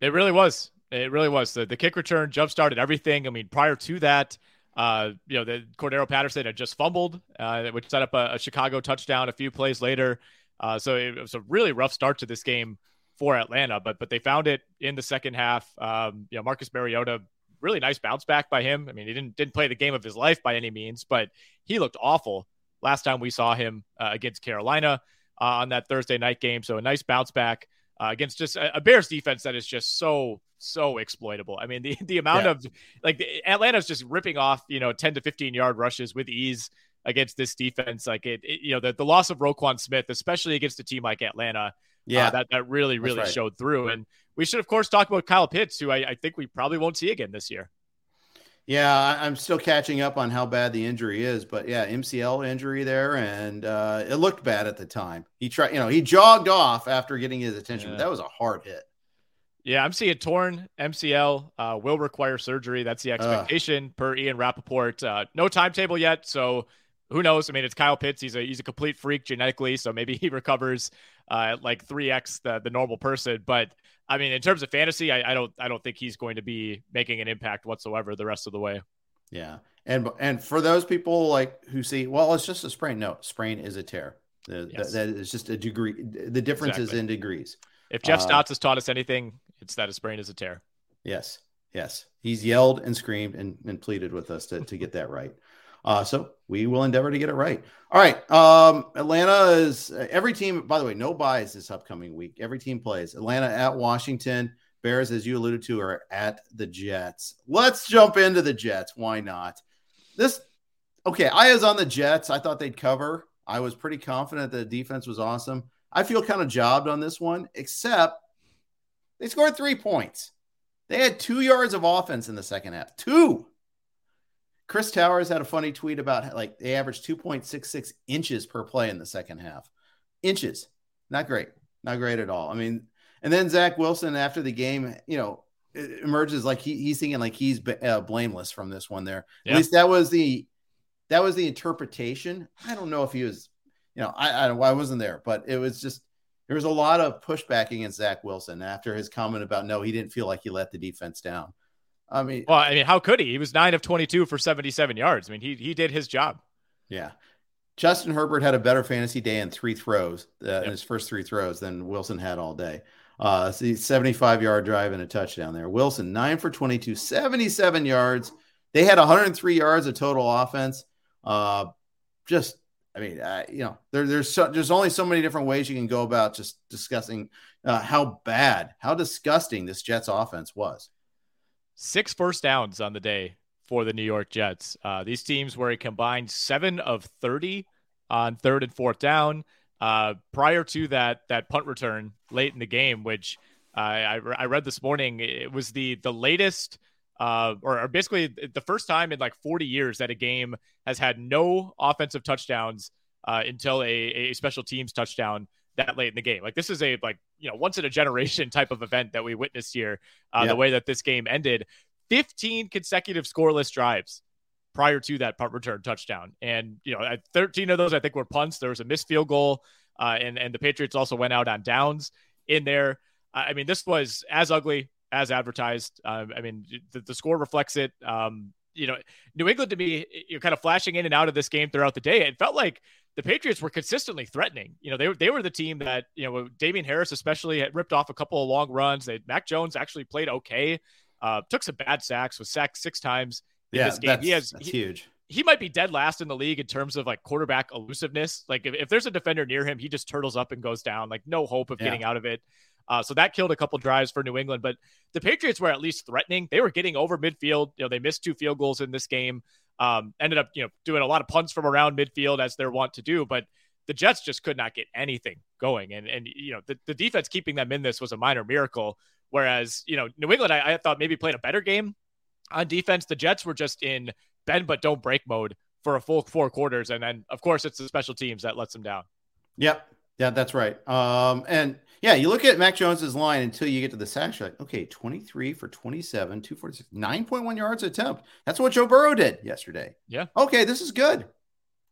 It really was. It really was. The, the kick return jump started everything. I mean, prior to that, uh, you know, the Cordarrelle Patterson had just fumbled, uh, which set up a, a Chicago touchdown a few plays later. Uh, so it was a really rough start to this game for Atlanta, but but they found it in the second half. Um, you know, Marcus Mariota, really nice bounce back by him. I mean, he didn't didn't play the game of his life by any means, but he looked awful last time we saw him uh, against Carolina uh, on that Thursday night game. So a nice bounce back uh, against just a, a, Bears defense that is just so so exploitable. I mean, the the amount yeah. of like Atlanta's just ripping off you know ten to fifteen yard rushes with ease against this defense. Like it, it you know the the loss of Roquan Smith, especially against a team like Atlanta yeah, uh, that that really really right. showed through. And we should of course talk about Kyle Pitts, who I, I think we probably won't see again this year. Yeah, I'm still catching up on how bad the injury is, but yeah, MCL injury there, and uh, it looked bad at the time. He tried, you know, he jogged off after getting his attention, yeah. but that was a hard hit. Yeah, I'm seeing torn MCL uh, will require surgery. That's the expectation uh, per Ian Rapoport. Uh, no timetable yet, so who knows? I mean, it's Kyle Pitts. He's a he's a complete freak genetically, so maybe he (laughs) recovers uh, like three x the the normal person. But I mean, in terms of fantasy, I, I don't I don't think he's going to be making an impact whatsoever the rest of the way. Yeah, and and for those people like who see, well, it's just a sprain. No, sprain is a tear. The, yes. that, that is just a degree. The difference exactly. is in degrees. If Jeff uh, Stotts has taught us anything, it's that a sprain is a tear. Yes, yes. He's yelled and screamed and, and pleaded with us to, to get that right. Uh, so we will endeavor to get it right. All right. Um, Atlanta is every team, by the way, no buys this upcoming week. Every team plays Atlanta at Washington. Bears, as you alluded to, are at the Jets. Let's jump into the Jets. Why not? This okay. I was on the Jets. I thought they'd cover. I was pretty confident the defense was awesome. I feel kind of jobbed on this one, except they scored three points. They had two yards of offense in the second half. Two. Chris Towers had a funny tweet about like they averaged 2.66 inches per play in the second half. Inches. Not great. Not great at all. I mean, and then Zach Wilson after the game, you know, emerges like he, he's thinking like he's uh, blameless from this one there. Yeah. At least that was the that was the interpretation. I don't know if he was, you know, I I, I wasn't there, but it was just there was a lot of pushback against Zach Wilson after his comment about no, he didn't feel like he let the defense down. I mean, well, I mean, how could he? He was nine of twenty-two for seventy-seven yards. I mean, he he did his job. Yeah, Justin Herbert had a better fantasy day in three throws, uh, yep. in his first three throws, than Wilson had all day. Uh, see, 75 yard drive and a touchdown there. Wilson, nine for 22, 77 yards. They had 103 yards of total offense. Uh, just, I mean, uh, you know, there, there's so, there's only so many different ways you can go about just discussing uh, how bad, how disgusting this Jets offense was. Six first downs on the day for the New York Jets. Uh, these teams were a combined seven of 30 on third and fourth down. Uh, prior to that that punt return late in the game, which I, I read this morning, it was the the latest uh, or, or, basically the first time in like 40 years that a game has had no offensive touchdowns uh, until a, a special teams touchdown that late in the game. Like this is a like you know once in a generation (laughs) type of event that we witnessed here. Uh, yeah. The way that this game ended, 15 consecutive scoreless drives prior to that punt return touchdown. And, you know, 13 of those, I think, were punts. There was a missed field goal, uh, and, and the Patriots also went out on downs in there. I mean, this was as ugly as advertised. Um, I mean, the, the, score reflects it. Um, you know, New England to me, you're kind of flashing in and out of this game throughout the day. It felt like the Patriots were consistently threatening. You know, they, were they were the team that, you know, Damien Harris especially had ripped off a couple of long runs. They, Mac Jones actually played okay, uh, took some bad sacks, was sacked six times in yeah, this game. That's, he has that's he, huge. He might be dead last in the league in terms of like quarterback elusiveness. Like if, if there's a defender near him, he just turtles up and goes down. Like no hope of yeah. getting out of it. Uh, so that killed a couple drives for New England, but the Patriots were at least threatening. They were getting over midfield. You know, they missed two field goals in this game. Um, ended up, you know, doing a lot of punts from around midfield as they're wont to do, but the Jets just could not get anything going. And and you know, the, the defense keeping them in this was a minor miracle. Whereas, you know, New England, I, I thought maybe played a better game on defense. The Jets were just in bend but don't break mode for a full four quarters, and then of course it's the special teams that lets them down. Yep, yeah, that's right. Um, and yeah, you look at Mac Jones's line until you get to the sacks. You're like, okay, 23 for 27, 246, 9.1 yards attempt. That's what Joe Burrow did yesterday. Yeah. Okay, this is good.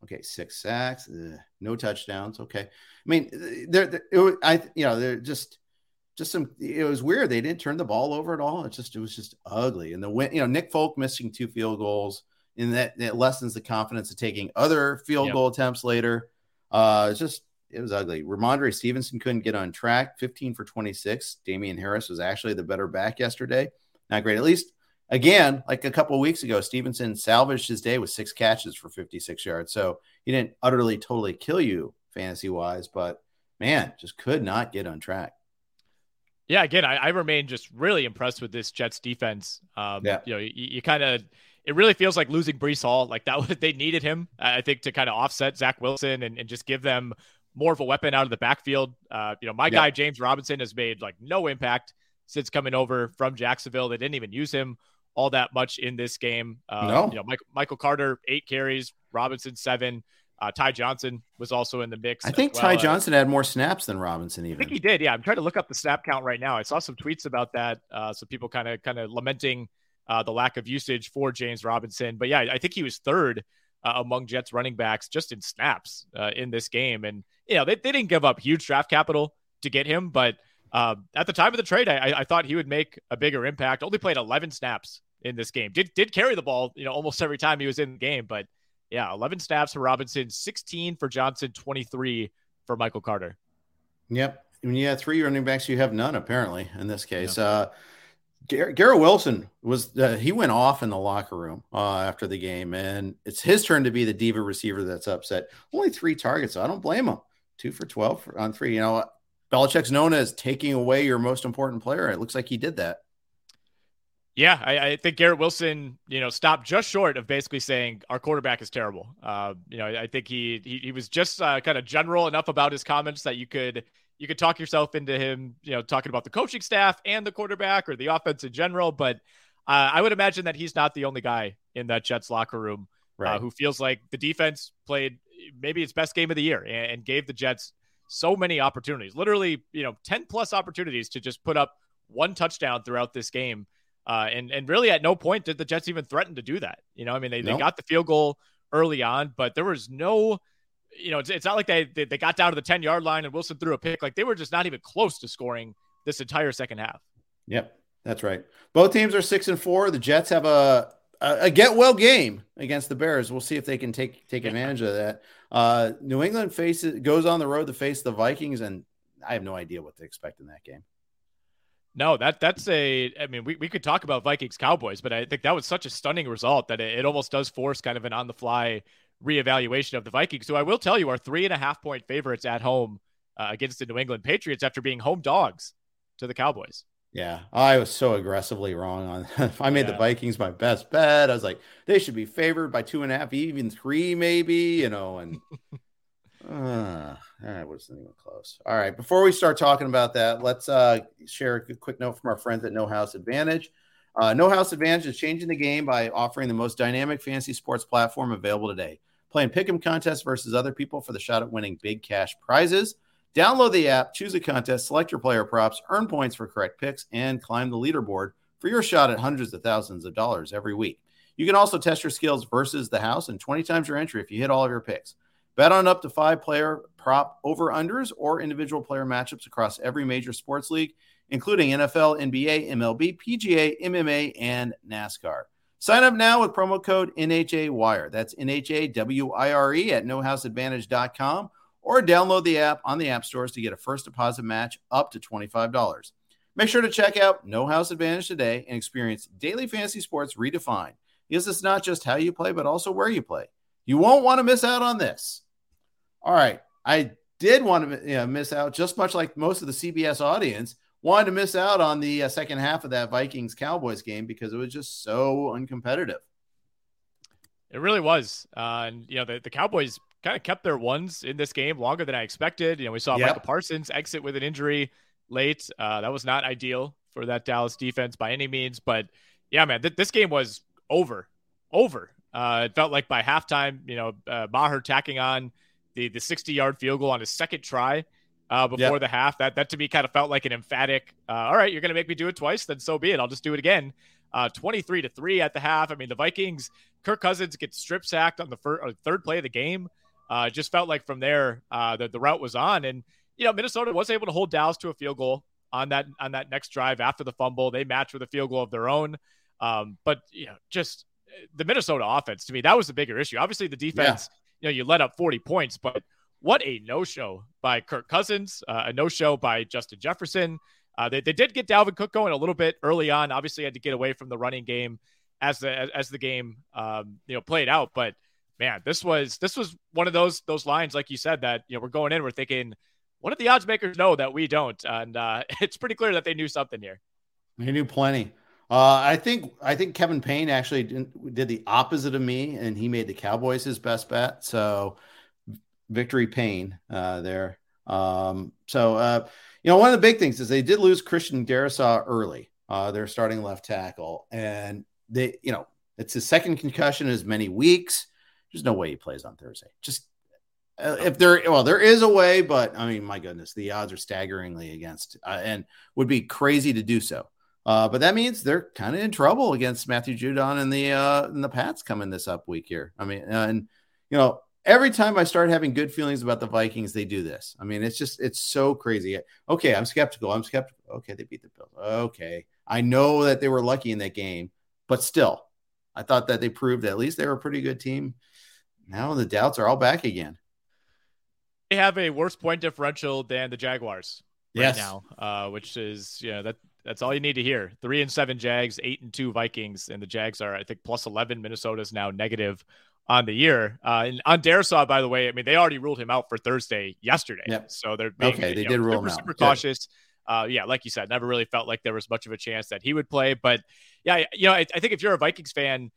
Okay, six sacks, ugh, no touchdowns. Okay, I mean, they're, they're I you know they're just just some it was weird they didn't turn the ball over at all it just it was just ugly and the win you know nick folk missing two field goals and that, that lessens the confidence of taking other field yep. goal attempts later uh it's just it was ugly Rhamondre Stevenson couldn't get on track 15 for 26 Damien Harris was actually the better back yesterday not great at least again like a couple of weeks ago Stevenson salvaged his day with six catches for 56 yards so he didn't utterly totally kill you fantasy wise but man just could not get on track yeah, again, I, I, remain just really impressed with this Jets defense. Um, yeah. You know, you, you kind of, it really feels like losing Breece Hall. Like that was, (laughs) they needed him, I think, to kind of offset Zach Wilson and, and just give them more of a weapon out of the backfield. Uh, you know, my yeah. guy, James Robinson, has made like no impact since coming over from Jacksonville. They didn't even use him all that much in this game. Uh, no. You know, Michael, Michael Carter, eight carries, Robinson, seven. Uh, Ty Johnson was also in the mix. I think well. Ty Johnson had more snaps than Robinson. Even I think he did. Yeah, I'm trying to look up the snap count right now. I saw some tweets about that. Uh, some people kind of kind of lamenting uh, the lack of usage for James Robinson. But yeah, I think he was third uh, among Jets running backs just in snaps uh, in this game. And you know they, they didn't give up huge draft capital to get him, but uh, at the time of the trade, I, I thought he would make a bigger impact. Only played 11 snaps in this game. Did did carry the ball, you know, almost every time he was in the game, but yeah, 11 snaps for Robinson, 16 for Johnson, 23 for Michael Carter. Yep. When you have three running backs, you have none, apparently, in this case. Yeah. Uh, Garrett, Garrett Wilson was uh, he went off in the locker room uh, after the game, and it's his turn to be the diva receiver that's upset. Only three targets, so I don't blame him. Two for twelve on three. You know, Belichick's known as taking away your most important player. It looks like he did that. Yeah, I, I, think Garrett Wilson, you know, stopped just short of basically saying our quarterback is terrible. Uh, you know, I think he he, he was just uh, kind of general enough about his comments that you could you could talk yourself into him, you know, talking about the coaching staff and the quarterback or the offense in general. But uh, I would imagine that he's not the only guy in that Jets locker room uh, right. uh, who feels like the defense played maybe its best game of the year and, and, gave the Jets so many opportunities, literally, you know, 10 plus opportunities to just put up one touchdown throughout this game. Uh, and, and really at no point did the Jets even threaten to do that. You know, I mean, they, nope. they got the field goal early on, but there was no you know, it's, it's not like they, they, they got down to the 10 yard line and Wilson threw a pick. Like they were just not even close to scoring this entire second half. Yep, that's right. Both teams are six and four. The Jets have a a, a get well game against the Bears. We'll see if they can take take advantage of that. Uh, New England faces goes on the road to face the Vikings, and I have no idea what to expect in that game. No, that that's a. I mean, we, we could talk about Vikings Cowboys, but I think that was such a stunning result that it, it almost does force kind of an on the fly reevaluation of the Vikings. So I will tell you, our three and a half point favorites at home uh, against the New England Patriots after being home dogs to the Cowboys. Yeah, I was so aggressively wrong on. (laughs) If I made yeah. the Vikings my best bet. I was like, they should be favored by two and a half, even three, maybe. You know, and (laughs) (sighs) uh, that wasn't even close. All right, before we start talking about that, let's uh, share a quick note from our friends at No House Advantage. Uh, no House Advantage is changing the game by offering the most dynamic fantasy sports platform available today. Playing pick'em contests versus other people for the shot at winning big cash prizes. Download the app, choose a contest, select your player props, earn points for correct picks, and climb the leaderboard for your shot at hundreds of thousands of dollars every week. You can also test your skills versus the house and 20 times your entry if you hit all of your picks. Bet on up to five player prop over unders or individual player matchups across every major sports league, including NFL, NBA, MLB, PGA, MMA, and NASCAR. Sign up now with promo code NHA Wire. That's NHAWIRE at nohouseadvantage.com or download the app on the app stores to get a first deposit match up to $25. Make sure to check out No House Advantage today and experience daily fantasy sports redefined because it's not just how you play, but also where you play. You won't want to miss out on this. All right. I did want to you know, miss out, just much like most of the CBS audience wanted to miss out on the uh, second half of that Vikings Cowboys game because it was just so uncompetitive. It really was. Uh, and, you know, the, the Cowboys kind of kept their ones in this game longer than I expected. You know, we saw yep. Micah Parsons exit with an injury late. Uh, that was not ideal for that Dallas defense by any means. But yeah, man, th- this game was over. Over. Uh, it felt like by halftime, you know, uh, Maher tacking on the, the 60 yard field goal on his second try uh, before yep. the half. That that to me kind of felt like an emphatic. Uh, all right, you're going to make me do it twice, then so be it. I'll just do it again. Uh, 23 to three at the half. I mean, the Vikings. Kirk Cousins gets strip sacked on the first, third play of the game. Uh, just felt like from there uh, the the route was on, and you know Minnesota was able to hold Dallas to a field goal on that on that next drive after the fumble. They matched with a field goal of their own. Um, but you know, just the Minnesota offense to me that was the bigger issue. Obviously, the defense. Yeah. You know, you let up 40 points, but what a no show by Kirk Cousins, uh, a no show by Justin Jefferson. Uh, they, they did get Dalvin Cook going a little bit early on. Obviously, had to get away from the running game as the as, the game um, you know played out. But man, this was this was one of those those lines, like you said, that you know we're going in, we're thinking, what did the odds makers know that we don't? And uh, (laughs) it's pretty clear that they knew something here. They knew plenty. Uh, I think I think Kevin Payne actually did, did the opposite of me, and he made the Cowboys his best bet. So Victory Payne uh, there. Um, so, uh, you know, one of the big things is they did lose Christian Darrisaw early. Uh, their starting left tackle, and they, you know, it's his second concussion in as many weeks. There's no way he plays on Thursday. Just uh, if there, well, there is a way, but I mean, my goodness, the odds are staggeringly against, uh, and would be crazy to do so. Uh, but that means they're kind of in trouble against Matthew Judon and the uh, and the Pats coming this up week here. I mean, and you know, every time I start having good feelings about the Vikings, they do this. I mean, it's just it's so crazy. Okay, I'm skeptical. I'm skeptical. Okay, they beat the Bills. Okay, I know that they were lucky in that game, but still, I thought that they proved that at least they were a pretty good team. Now the doubts are all back again. They have a worse point differential than the Jaguars right yes. now, uh, which is you know that That's all you need to hear. Three and seven Jags, eight and two Vikings, and the Jags are, I think, plus 11. Minnesota's now negative on the year. Uh, and on Darrisaw, by the way, I mean, they already ruled him out for Thursday yesterday. Yep. So they're being, okay. They know, did rule super, him out. super cautious. Uh, yeah, like you said, never really felt like there was much of a chance that he would play. But yeah, you know, I, I think if you're a Vikings fan,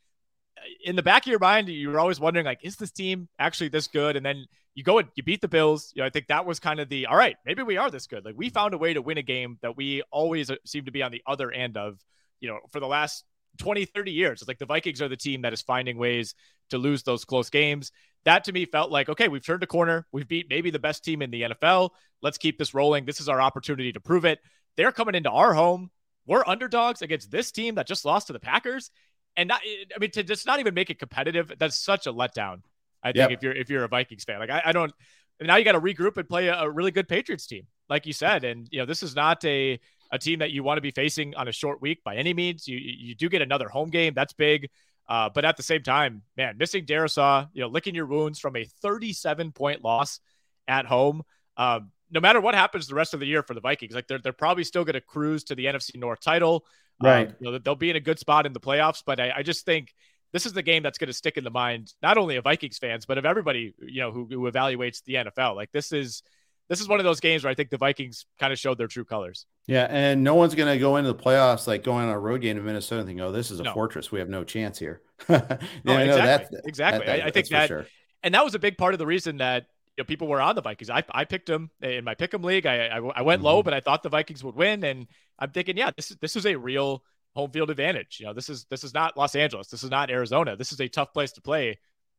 in the back of your mind, you're always wondering, like, is this team actually this good? And then you go and you beat the Bills. You know, I think that was kind of the all right, maybe we are this good. Like, we found a way to win a game that we always uh, seem to be on the other end of, you know, for the last 20, 30 years. It's like the Vikings are the team that is finding ways to lose those close games. That to me felt like, okay, we've turned a corner. We've beat maybe the best team in the NFL. Let's keep this rolling. This is our opportunity to prove it. They're coming into our home. We're underdogs against this team that just lost to the Packers and not, I mean, to just not even make it competitive, that's such a letdown. I think yep. if you're if you're a Vikings fan, like I, I don't. Now you got to regroup and play a, a, really good Patriots team, like you said, and you know this is not a a team that you want to be facing on a short week by any means. You you do get another home game, that's big, uh, but at the same time, man, missing Darrisaw, you know, licking your wounds from a 37 point loss at home. Um, no matter what happens the rest of the year for the Vikings, like they're they're probably still going to cruise to the NFC North title. Right. Um, you know, they'll be in a good spot in the playoffs, but I, I just think this is the game that's going to stick in the mind not only of Vikings fans, but of everybody you know who, who evaluates the NFL. Like this is this is one of those games where I think the Vikings kind of showed their true colors. Yeah, and no one's going to go into the playoffs like going on a road game in Minnesota and think, "Oh, this is a no. fortress. We have no chance here." (laughs) no, exactly. exactly. That, that, I, I think that, sure. and that was a big part of the reason that you know, people were on the Vikings. I, I picked them in my pick'em league. I, I, I went mm-hmm. low, but I thought the Vikings would win, and I'm thinking, yeah, this is this is a real home field advantage. You know, this is this is not Los Angeles. This is not Arizona. This is a tough place to play.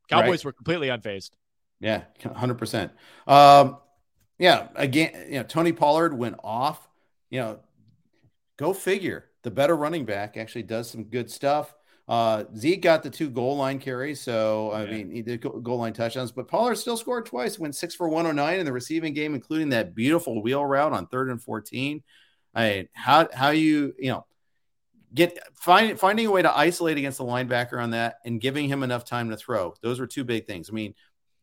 Cowboys right. were completely unfazed. Yeah, hundred percent. Yeah, again, you know, Tony Pollard went off. You know, go figure. The better running back actually does some good stuff. Uh, Zeke got the two goal line carries, so I yeah. mean he did goal line touchdowns, but Pollard still scored twice, went six for 109 in the receiving game, including that beautiful wheel route on third and 14. I how how you you know get find, finding a way to isolate against the linebacker on that and giving him enough time to throw. Those were two big things. I mean,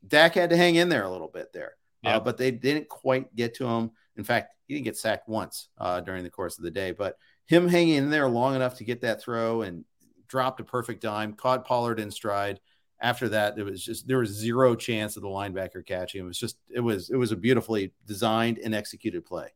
Dak had to hang in there a little bit there, yeah. uh, but they didn't quite get to him. In fact, he didn't get sacked once uh, during the course of the day, but him hanging in there long enough to get that throw and dropped a perfect dime, caught Pollard in stride. After that, it was just there was zero chance of the linebacker catching. It was just it was it was a beautifully designed and executed play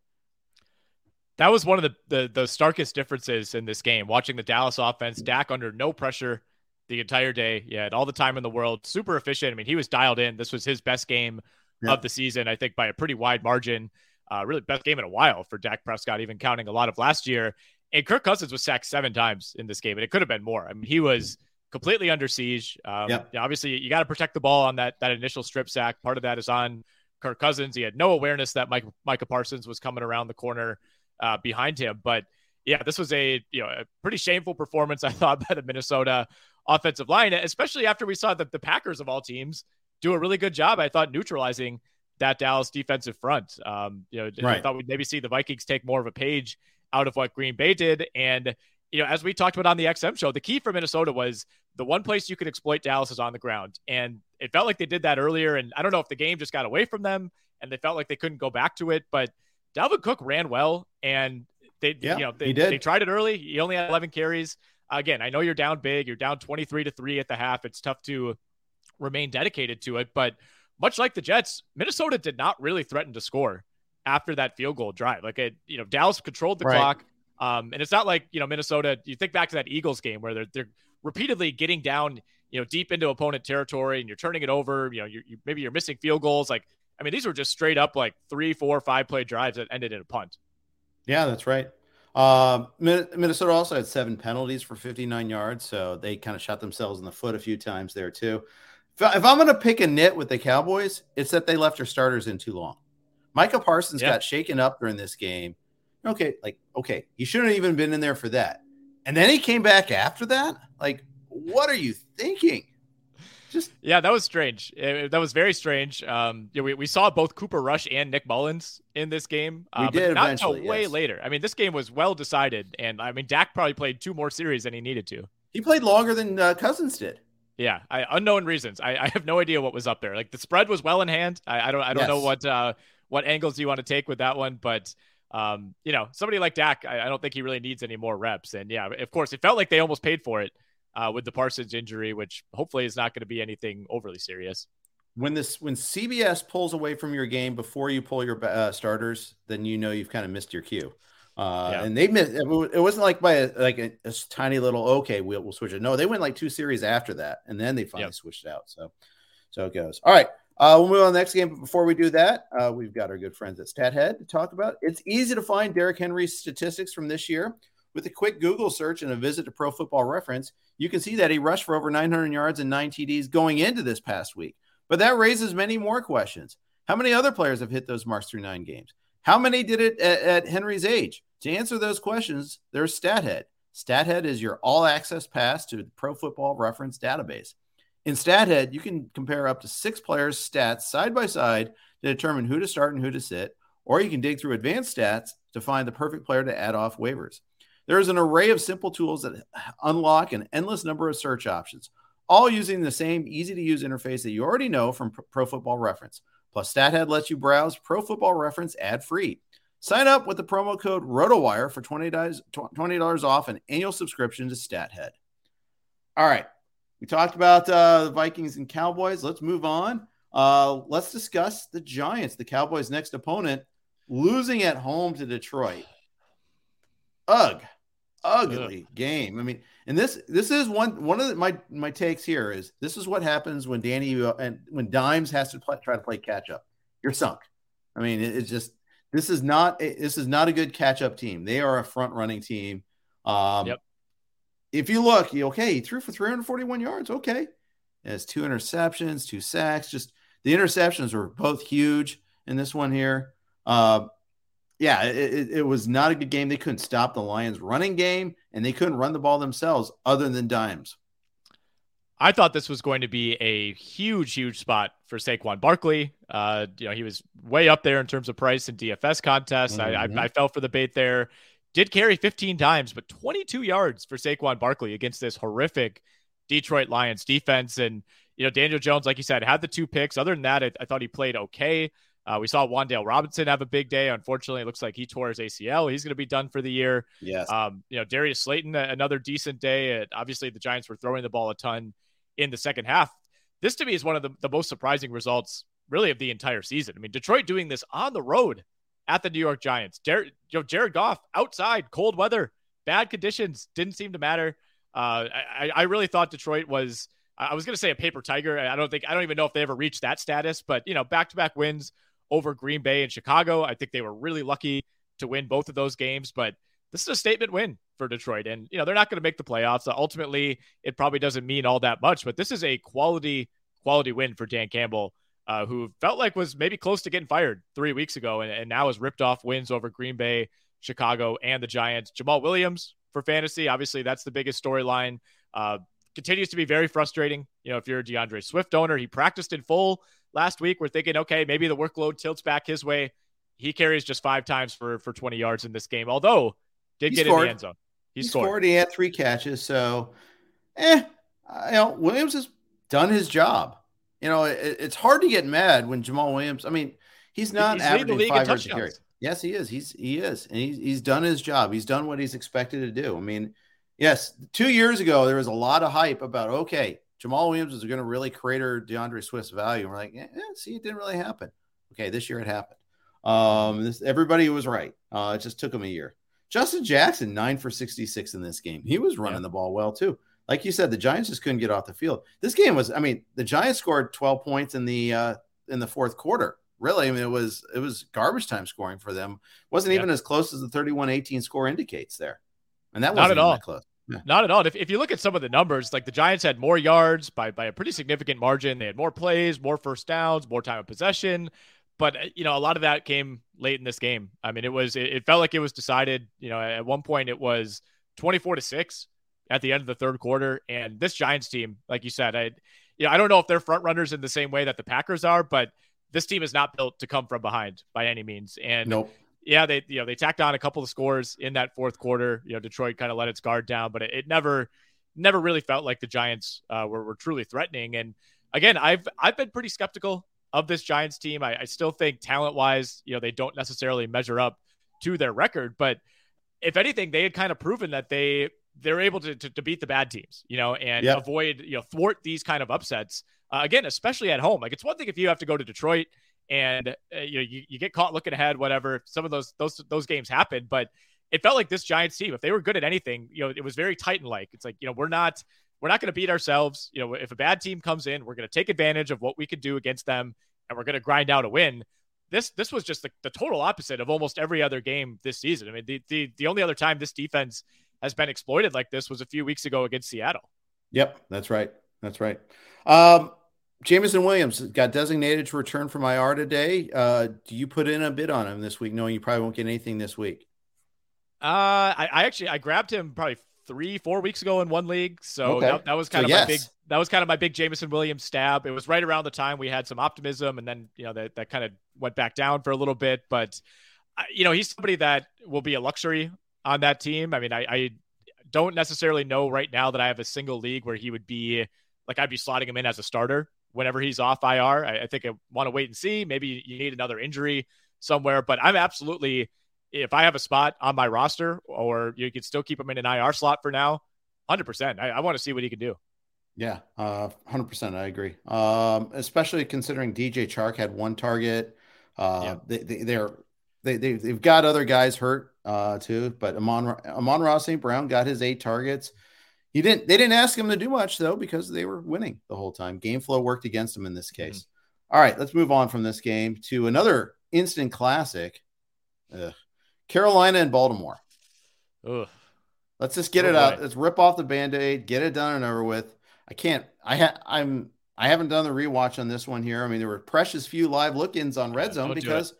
that was one of the, the, the starkest differences in this game. Watching the Dallas offense, Dak under no pressure the entire day. Yeah, had all the time in the world, super efficient. I mean, he was dialed in. This was his best game yeah. of the season, I think, by a pretty wide margin. Uh, really best game in a while for Dak Prescott, even counting a lot of last year. And Kirk Cousins was sacked seven times in this game, and it could have been more. I mean, he was completely under siege. Um. Obviously, you got to protect the ball on that that initial strip sack. Part of that is on Kirk Cousins. He had no awareness that Mike, Micah Parsons was coming around the corner uh, behind him. But yeah, this was a you know a pretty shameful performance (laughs) I thought by the Minnesota offensive line, especially after we saw that the Packers of all teams do a really good job. I thought neutralizing that Dallas defensive front. Um, you know, right. I thought we'd maybe see the Vikings take more of a page out of what Green Bay did. And you know, as we talked about on the XM show, the key for Minnesota was the one place you could exploit Dallas is on the ground. And it felt like they did that earlier. And I don't know if the game just got away from them and they felt like they couldn't go back to it, but Dalvin Cook ran well, and they yeah, you know they, they tried it early. He only had 11 carries. Again, I know you're down big. You're down 23 to three at the half. It's tough to remain dedicated to it, but much like the Jets, Minnesota did not really threaten to score after that field goal drive. Like it, you know, Dallas controlled the right. clock. Um, and it's not like, you know, Minnesota, you think back to that Eagles game where they're, they're repeatedly getting down, you know, deep into opponent territory and you're turning it over, you know, you, maybe you're missing field goals. Like I mean, these were just straight up like three, four, five play drives that ended in a punt. Yeah, that's right. Uh, Minnesota also had seven penalties for 59 yards, so they kind of shot themselves in the foot a few times there too. If, I'm going to pick a nit with the Cowboys, it's that they left their starters in too long. Micah Parsons yeah. got shaken up during this game. Okay, like okay, he shouldn't have even been in there for that, and then he came back after that. Like, what are you thinking? Just yeah, that was strange. It, that was very strange. Um, we, we saw both Cooper Rush and Nick Mullens in this game. Uh, we did not until way yes. later. I mean, this game was well decided, and I mean, Dak probably played two more series than he needed to. He played longer than uh, Cousins did. Yeah, I, unknown reasons. I, I, have no idea what was up there. Like the spread was well in hand. I, I don't I don't yes. know what uh, what angles you want to take with that one, but um, you know, somebody like Dak, I, I, don't think he really needs any more reps. And yeah, of course, it felt like they almost paid for it uh, with the Parsons injury, which hopefully is not going to be anything overly serious. When this when CBS pulls away from your game before you pull your uh, starters, then you know you've kind of missed your cue. Uh, yeah. And they missed. It wasn't like by a, like a, a, tiny little okay, we'll, we'll switch it. No, they went like two series after that, and then they finally yep. switched it out. So, so it goes. All right, uh, we'll move on to the next game. But before we do that, uh, we've got our good friends at StatHead to talk about. It's easy to find Derrick Henry's statistics from this year. With a quick Google search and a visit to Pro Football Reference, you can see that he rushed for over 900 yards and nine TDs going into this past week. But that raises many more questions. How many other players have hit those marks through nine games? How many did it at, at Henry's age? To answer those questions, there's StatHead. StatHead is your all access pass to the Pro Football Reference database. In StatHead, you can compare up to six players' stats side by side to determine who to start and who to sit, or you can dig through advanced stats to find the perfect player to add off waivers. There is an array of simple tools that unlock an endless number of search options, all using the same easy to use interface that you already know from Pro Football Reference. Plus, StatHead lets you browse Pro Football Reference ad free. Sign up with the promo code ROTOWIRE for $20, $20 off an annual subscription to StatHead. All right. We talked about uh, the Vikings and Cowboys. Let's move on. Uh, let's discuss the Giants, the Cowboys' next opponent, losing at home to Detroit. Ugh, ugly Ugh. game. I mean, and this this is one one of the, my my takes here is this is what happens when Danny uh, and when Dimes has to play, try to play catch up. You're sunk. I mean, it, it's just this is not a, this is not a good catch up team. They are a front running team. Um, yep. If you look, you okay, he threw for 341 yards. Okay, has two interceptions, two sacks. Just the interceptions were both huge in this one here. Uh, yeah, it, it, was not a good game. They couldn't stop the Lions' running game, and they couldn't run the ball themselves, other than dimes. I thought this was going to be a huge, huge spot for Saquon Barkley. Uh, you know, he was way up there in terms of price in DFS contests. Mm-hmm. I, I, mm-hmm. I, fell for the bait there. Did carry 15 times, but 22 yards for Saquon Barkley against this horrific Detroit Lions defense. And, you know, Daniel Jones, like you said, had the two picks. Other than that, I, I thought he played okay. Uh, we saw Wan'Dale Robinson have a big day. Unfortunately, it looks like he tore his ACL. He's going to be done for the year. Yes. Um, you know, Darius Slayton, another decent day. Obviously, the Giants were throwing the ball a ton in the second half. This to me is one of the, the most surprising results, really, of the entire season. I mean, Detroit doing this on the road at the New York Giants. Jared, you know, Jared Goff outside, cold weather, bad conditions, didn't seem to matter. Uh, I, I really thought Detroit was. I was going to say a paper tiger. I don't think I don't even know if they ever reached that status, but you know, back to back wins over Green Bay and Chicago. I think they were really lucky to win both of those games, but this is a statement win for Detroit. And, you know, they're not going to make the playoffs. ultimately, it probably doesn't mean all that much, but this is a quality, quality win for Dan Campbell, uh, who felt like was maybe close to getting fired three weeks ago and, and now has ripped off wins over Green Bay, Chicago, and the Giants. Jamaal Williams for fantasy. Obviously, that's the biggest storyline. Uh, continues to be very frustrating. You know, if you're a DeAndre Swift owner, he practiced in full last week. We're thinking, okay, maybe the workload tilts back his way. He carries just five times for for 20 yards in this game, although did he get scored. in the end zone. He, he scored. scored. He had three catches. So, eh, you know, Williams has done his job. You know, it, it's hard to get mad when Jamaal Williams. I mean, he's not he's averaging five yards a carry. Yes, he is. He's he is, and he's he's done his job. He's done what he's expected to do. I mean, yes, two years ago there was a lot of hype about okay, Jamaal Williams is going to really crater DeAndre Swift's value. And we're like, yeah, see, it didn't really happen. Okay, this year it happened. Um, this, everybody was right. Uh, it just took him a year. Justin Jackson, nine for 66 in this game. He was running yeah. the ball well too. Like you said, the Giants just couldn't get off the field. This game was, I mean, the Giants scored 12 points in the uh, in the fourth quarter. Really, I mean, it was it was garbage time scoring for them. wasn't yeah. even as close as the 31-18 score indicates there, and that wasn't not at all close. Yeah. Not at all. If, if you look at some of the numbers, like the Giants had more yards by by a pretty significant margin. They had more plays, more first downs, more time of possession. But uh, you know, a lot of that came late in this game. I mean, it was it, it felt like it was decided. You know, at one point it was twenty four to six at the end of the third quarter, and this Giants team, like you said, I you know I don't know if they're front runners in the same way that the Packers are, but this team is not built to come from behind by any means. And nope. yeah, they you know they tacked on a couple of scores in that fourth quarter. You know, Detroit kind of let its guard down, but it, it never never really felt like the Giants uh, were, were truly threatening. And again, I've I've been pretty skeptical of this Giants team. I, I still think talent wise, you know, they don't necessarily measure up to their record. But if anything, they had kind of proven that they they're able to, to, to beat the bad teams, you know, and yep. avoid, you know, thwart these kind of upsets. Uh, again, especially at home. Like it's one thing if you have to go to Detroit and uh, you know you, you get caught looking ahead, whatever. Some of those those those games happen, but it felt like this Giants team, if they were good at anything, you know, it was very Titan like. It's like you know we're not we're not going to beat ourselves. You know, if a bad team comes in, we're going to take advantage of what we can do against them, and we're going to grind out a win. This this was just the, the total opposite of almost every other game this season. I mean, the, the the only other time this defense has been exploited like this was a few weeks ago against Seattle. Yep, that's right. That's right. Um, Jameson Williams got designated to return from IR today. Uh, do you put in a bid on him this week, knowing you probably won't get anything this week? Uh, I, I actually I grabbed him probably three, four weeks ago in one league. So okay. that, that, was kind so of yes. my big that was kind of my big Jameson Williams stab. It was right around the time we had some optimism, and then you know that that kind of went back down for a little bit. But you know he's somebody that will be a luxury on that team. I mean, I, I don't necessarily know right now that I have a single league where he would be like I'd be slotting him in as a starter whenever he's off IR. I, I think I want to wait and see. Maybe you need another injury somewhere, but I'm absolutely if I have a spot on my roster or you can still keep him in an IR slot for now, 100%. I, I want to see what he can do. Yeah, uh, 100%. I agree. Um, especially considering DJ Chark had one target. Uh, yeah. they, they, they're, they, they, they've got other guys hurt uh, too, but Amon, Amon-Ra St. Brown got his eight targets. He didn't, they didn't ask him to do much though, because they were winning the whole time. Game flow worked against him in this case. Mm-hmm. All right, let's move on from this game to another instant classic. Ugh. Carolina and Baltimore. Ugh. Let's just get oh, it boy. out. Let's rip off the band-aid, get it done and over with. I can't I ha- I'm I haven't done the rewatch on this one here. I mean, there were precious few live look-ins on Red Zone because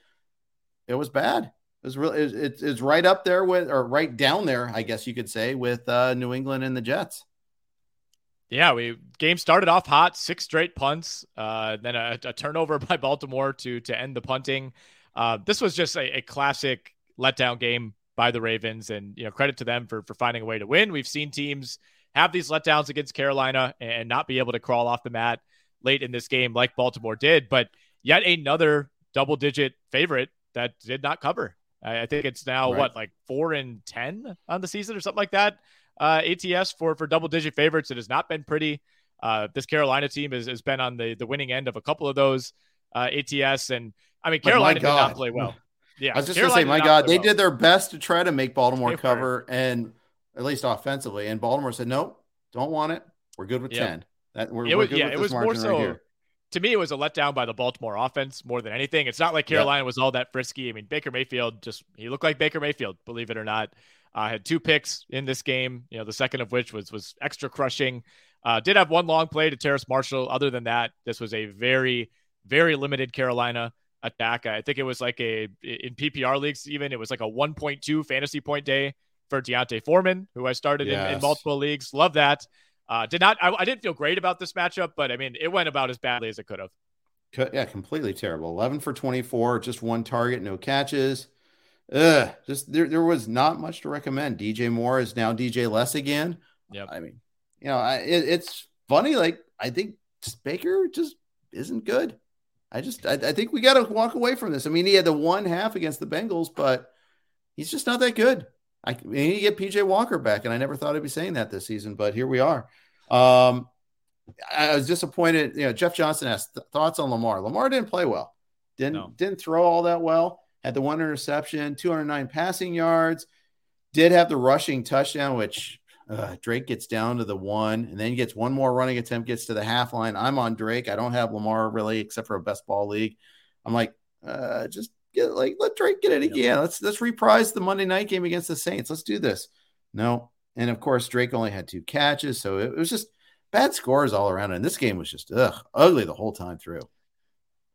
it. it. was bad. It was really it, it, it's right up there with or right down there, I guess you could say, with uh, New England and the Jets. Yeah, we game started off hot, six straight punts, uh, then a, a, turnover (laughs) by Baltimore to to end the punting. Uh, this was just a, a classic letdown game by the Ravens, and you know credit to them for for finding a way to win. We've seen teams have these letdowns against Carolina and not be able to crawl off the mat late in this game like Baltimore did, but yet another double digit favorite that did not cover. I think it's now right. what like four and ten on the season or something like that. Uh, ATS for for double digit favorites. It has not been pretty. Uh, this Carolina team has, has been on the the winning end of a couple of those uh, ATS, and I mean Carolina did not play well. Yeah, I was just Carolina gonna say, my God, they well. did their best to try to make Baltimore cover, and at least offensively, and Baltimore said, "Nope, don't want it. We're good with ten. That we're, it was, yeah, it was more so. Right to me, it was a letdown by the Baltimore offense more than anything. It's not like Carolina yep. was all that frisky. I mean, Baker Mayfield just he looked like Baker Mayfield, believe it or not. Uh, had two picks in this game. You know, the second of which was was extra crushing. Uh, did have one long play to Terrace Marshall. Other than that, this was a very very limited Carolina attack. I think it was like a in PPR leagues even it was like a 1.2 fantasy point day for D'Onta Foreman, who I started yes. in, in, multiple leagues. Love that. Uh, did not I, I, didn't feel great about this matchup, but I mean it went about as badly as it could have. Yeah, completely terrible. 11 for 24, just one target, no catches. Ugh, just there, there was not much to recommend. DJ Moore is now DJ Less again. Yeah, I mean, you know, I, it, it's funny. Like I think Baker just isn't good. I just I, I think we got to walk away from this. I mean, he had the one half against the Bengals, but he's just not that good. I need to get PJ Walker back, and I never thought I'd be saying that this season, but here we are. Um, I was disappointed. You know, Jeff Johnson asked th- thoughts on Lamar. Lamar didn't play well. Didn't no. didn't throw all that well. Had the one interception, 209 passing yards. Did have the rushing touchdown, which uh, Drake gets down to the one, and then gets one more running attempt, gets to the half line. I'm on Drake. I don't have Lamar really, except for a best ball league. I'm like, uh, just get like let Drake get it again. Let's let's reprise the Monday night game against the Saints. Let's do this. No, and of course Drake only had two catches, so it, it was just bad scores all around. And this game was just ugh, ugly the whole time through.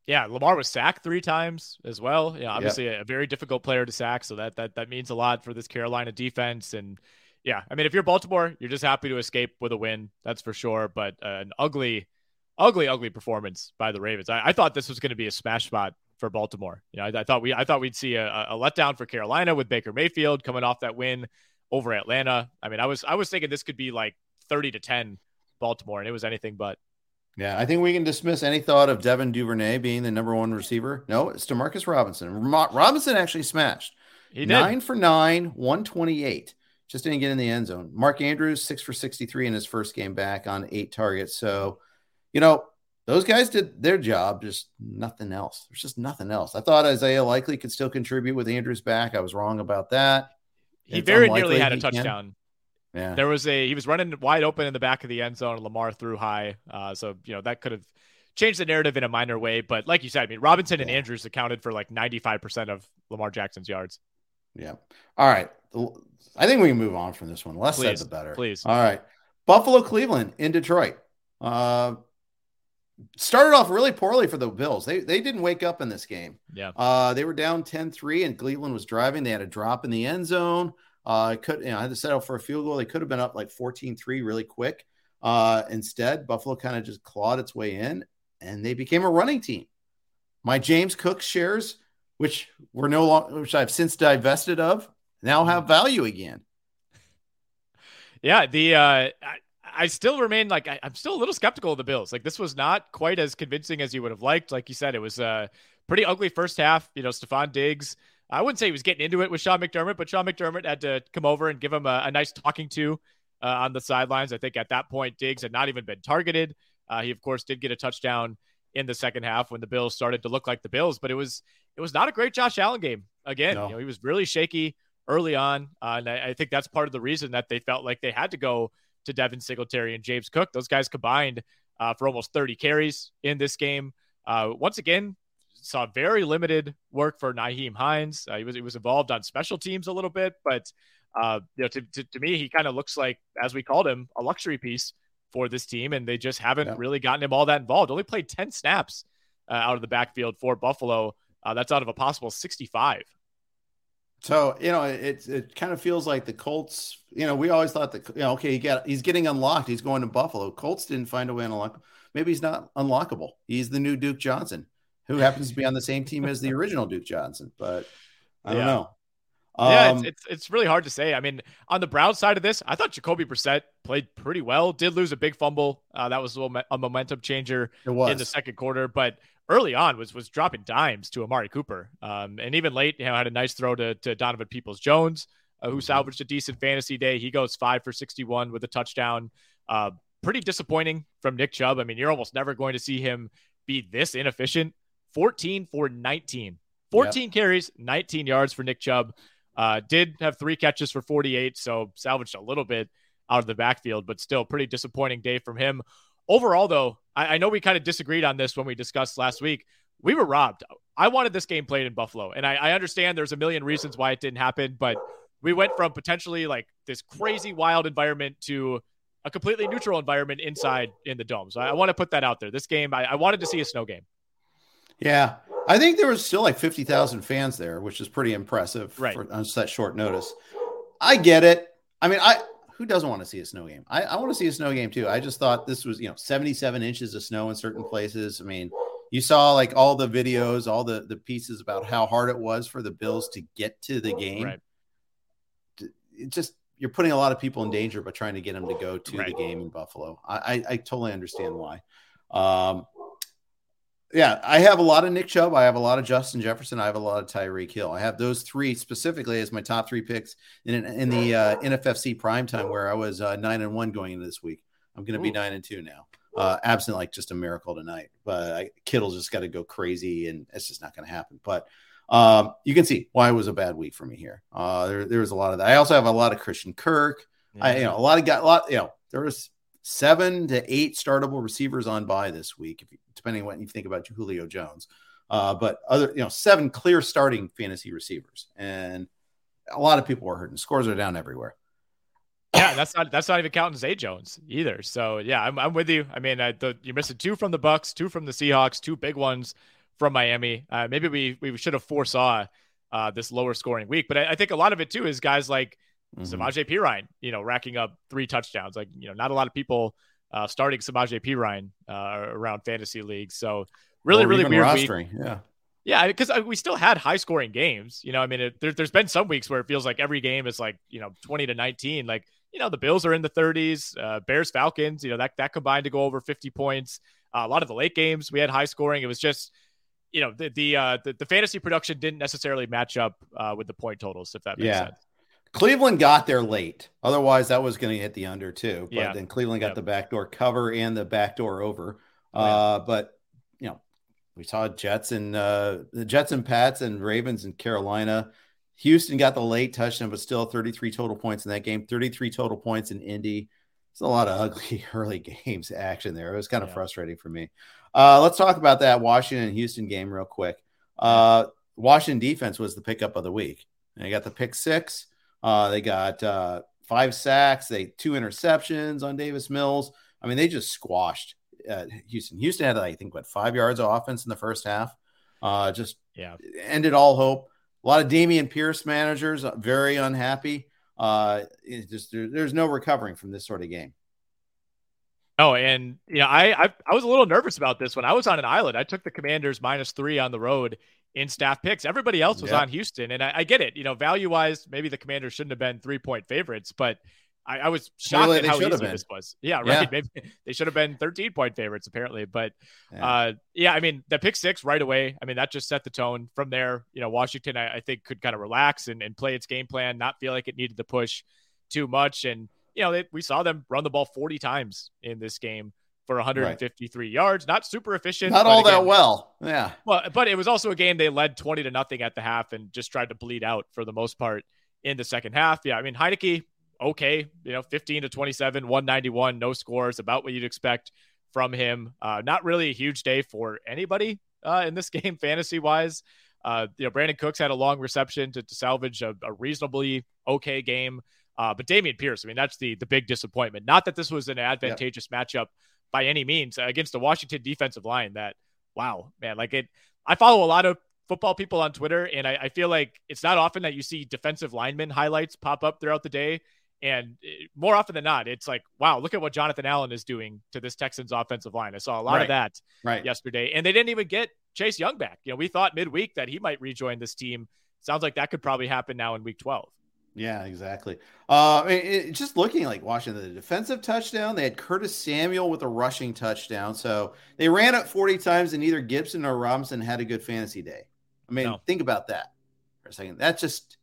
Yeah, Lamar was sacked three times as well. Yeah, obviously yep. a, a very difficult player to sack, so that that that means a lot for this Carolina defense and yeah, I mean, if you're Baltimore, you're just happy to escape with a win. That's for sure. But uh, an ugly, ugly, ugly performance by the Ravens. I, I thought this was going to be a smash spot for Baltimore. You know, I, I thought we, I thought we'd see a, a, letdown for Carolina with Baker Mayfield coming off that win over Atlanta. I mean, I was, I was thinking this could be like 30 to 10 Baltimore, and it was anything but. Yeah, I think we can dismiss any thought of Devin Duvernay being the number one receiver. No, it's Demarcus Robinson. Robinson actually smashed. He did. Nine for nine, 128. Just didn't get in the end zone. Mark Andrews, six for 63 in his first game back on eight targets. So, you know, those guys did their job, just nothing else. There's just nothing else. I thought Isaiah Likely could still contribute with Andrews back. I was wrong about that. He it's very nearly had a touchdown. Yeah. There was a he was running wide open in the back of the end zone. Lamar threw high. Uh, so you know that could have changed the narrative in a minor way. But like you said, I mean Robinson yeah. and Andrews accounted for like 95% of Lamar Jackson's yards. Yeah. All right. I think we can move on from this one. Less please, said the better. Please. All right. Buffalo Cleveland in Detroit. Uh started off really poorly for the Bills. They they didn't wake up in this game. Yeah. Uh they were down 10-3 and Cleveland was driving. They had a drop in the end zone. Uh could you know, I had to settle for a field goal. They could have been up like 14-3 really quick. Uh instead, Buffalo kind of just clawed its way in and they became a running team. My James Cook shares, which were no longer which I've since divested of, now have value again. Yeah, the uh I still remain like I, am still a little skeptical of the Bills. Like this was not quite as convincing as you would have liked. Like you said, it was a pretty ugly first half. You know, Stefon Diggs. I wouldn't say he was getting into it with Sean McDermott, but Sean McDermott had to come over and give him a, a nice talking to uh, on the sidelines. I think at that point Diggs had not even been targeted. Uh, he of course did get a touchdown in the second half when the Bills started to look like the Bills, but it was it was not a great Josh Allen game. Again, no. you know, he was really shaky early on, uh, and I, I think that's part of the reason that they felt like they had to go to Devin Singletary and James Cook. Those guys combined uh, for almost 30 carries in this game. Uh, once again, saw very limited work for Nyheim Hines. Uh, he was he was involved on special teams a little bit, but uh, you know, to, to, to me, he kind of looks like, as we called him, a luxury piece for this team, and they just haven't yeah. really gotten him all that involved. Only played 10 snaps uh, out of the backfield for Buffalo. Uh, that's out of a possible 65. So you know, it it kind of feels like the Colts. You know, we always thought that you know, okay, he got he's getting unlocked. He's going to Buffalo. Colts didn't find a way to unlock. Maybe he's not unlockable. He's the new Duke Johnson, who happens to be on the same team as the (laughs) original Duke Johnson. But I don't know. Um, yeah, it's, um, it's, it's really hard to say. I mean, on the Brown side of this, I thought Jacoby Brissett played pretty well. Did lose a big fumble. Uh, that was a, little, a momentum changer in the second quarter, but early on was was dropping dimes to Amari Cooper. Um, and even late, you know, had a nice throw to, to Donovan Peoples Jones, uh, who mm-hmm. salvaged a decent fantasy day. He goes five for 61 with a touchdown. Uh, pretty disappointing from Nick Chubb. I mean, you're almost never going to see him be this inefficient. 14 for 19, 14 yep. carries, 19 yards for Nick Chubb. Uh, did have three catches for 48, so salvaged a little bit out of the backfield, but still pretty disappointing day from him. Overall, though, I, I know we kind of disagreed on this when we discussed last week. We were robbed. I wanted this game played in Buffalo, and I, I understand there's a million reasons why it didn't happen, but we went from potentially like this crazy wild environment to a completely neutral environment inside in the dome. So I, I want to put that out there. This game, I, I, wanted to see a snow game. Yeah, I think there was still like fifty thousand fans there, which is pretty impressive right. for, on such short notice. I get it. I mean, I who doesn't want to see a snow game? I, I want to see a snow game too. I just thought this was, you know, 77 inches of snow in certain places. I mean, you saw like all the videos, all the the pieces about how hard it was for the Bills to get to the game. Right. It just you're putting a lot of people in danger by trying to get them to go to right. the game in Buffalo. I, I, I totally understand why. Um, yeah, I have a lot of Nick Chubb. I have a lot of Justin Jefferson. I have a lot of Tyreek Hill. I have those three specifically as my top three picks in in the uh, NFFC prime time, where I was uh, nine and one going into this week. I'm going to be nine and two now, uh, absent like just a miracle tonight. But I, Kittle's just got to go crazy, and it's just not going to happen. But um, you can see why it was a bad week for me here. Uh, there, there was a lot of that. I also have a lot of Christian Kirk. Yeah. I, you know, a lot of got a lot. You know, there was seven to eight startable receivers on by this week. Depending on what you think about Julio Jones. Uh, but other, you know, seven clear starting fantasy receivers, and a lot of people are hurting. Scores are down everywhere. Yeah, that's not that's not even counting Zay Jones either. So yeah, I'm, I'm with you. I mean, uh, the, you're missing two from the Bucs, two from the Seahawks, two big ones from Miami. Uh, maybe we we should have foresaw uh, this lower scoring week, but I, I, think a lot of it too is guys like mm-hmm. Samaje Perine, you know, racking up three touchdowns. Like you know, not a lot of people uh, starting Samaje Perine uh, around fantasy leagues. So really, really weird rostering. week. Yeah. Yeah, because uh, we still had high scoring games. You know, I mean, it, there, has been some weeks where it feels like every game is like, you know, 20 to 19. Like, you know, the Bills are in the 30s, uh, Bears, Falcons, you know, that, that combined to go over 50 points. Uh, a lot of the late games, we had high scoring. It was just, you know, the the, uh, the, the fantasy production didn't necessarily match up uh, with the point totals, if that makes yeah. sense. Cleveland got there late. Otherwise, that was going to hit the under too. But yeah. then Cleveland got yep. the backdoor cover and the backdoor over. Oh, uh, but you know, we saw Jets and uh, the Jets and Pats and Ravens and Carolina. Houston got the late touchdown, but still 33 total points in that game. 33 total points in Indy. It's a lot of ugly (laughs) early games action there. It was kind of yeah. frustrating for me. Uh, let's talk about that Washington and Houston game real quick. Uh, Washington defense was the pickup of the week. They got the pick six. Uh, they got uh, five sacks. They two interceptions on Davis Mills. I mean, they just squashed uh, Houston. Houston had, I think, what five yards of offense in the first half. Uh, just yeah, ended all hope. A lot of Dameon Pierce managers uh, very unhappy. Uh, just there, there's no recovering from this sort of game. Oh, and you know, I, I I was a little nervous about this when I was on an island. I took the Commanders minus three on the road in staff picks. Everybody else was on Houston, and I, I, get it. You know, value wise, maybe the Commanders shouldn't have been three point favorites, but I, I was shocked at how easy this was. Yeah, right. Yeah. (laughs) Maybe they should have been 13 point favorites apparently, but yeah. Uh, yeah, I mean the pick six right away. I mean that just set the tone. From there, you know, Washington I, I think could kind of relax and, and play its game plan, not feel like it needed to push too much, and you know they, we saw them run the ball 40 times in this game for 153 right. yards. Not super efficient. Not all again, that well. Yeah. Well, but it was also a game they led 20 to nothing at the half and just tried to bleed out for the most part in the second half. Yeah, I mean Heinicke okay, you know, 15 to 27, 191, no scores, about what you'd expect from him. Uh, not really a huge day for anybody uh, in this (laughs) game, fantasy wise. Uh, you know, Brandin Cooks had a long reception to, to salvage a, a, reasonably okay game. Uh, but Dameon Pierce, I mean, that's the the big disappointment. Not that this was an advantageous yep. matchup by any means against the Washington defensive line. That wow, man, like it. I follow a lot of football people on Twitter, and I, I feel like it's not often that you see defensive lineman highlights pop up throughout the day. And eh, more often than not, it's like, wow, look at what Jonathan Allen is doing to this Texans offensive line. I saw a lot right. of that right. yesterday. And they didn't even get Chase Young back. You know, we thought midweek that he might rejoin this team. Sounds like that could probably happen now in week 12. Yeah, exactly. Uh, it, it, just looking like Washington, the defensive touchdown, they had Curtis Samuel with a rushing touchdown. So they ran up 40 times, and neither Gibson or Robinson had a good fantasy day. I mean, no. think about that for a second. That's just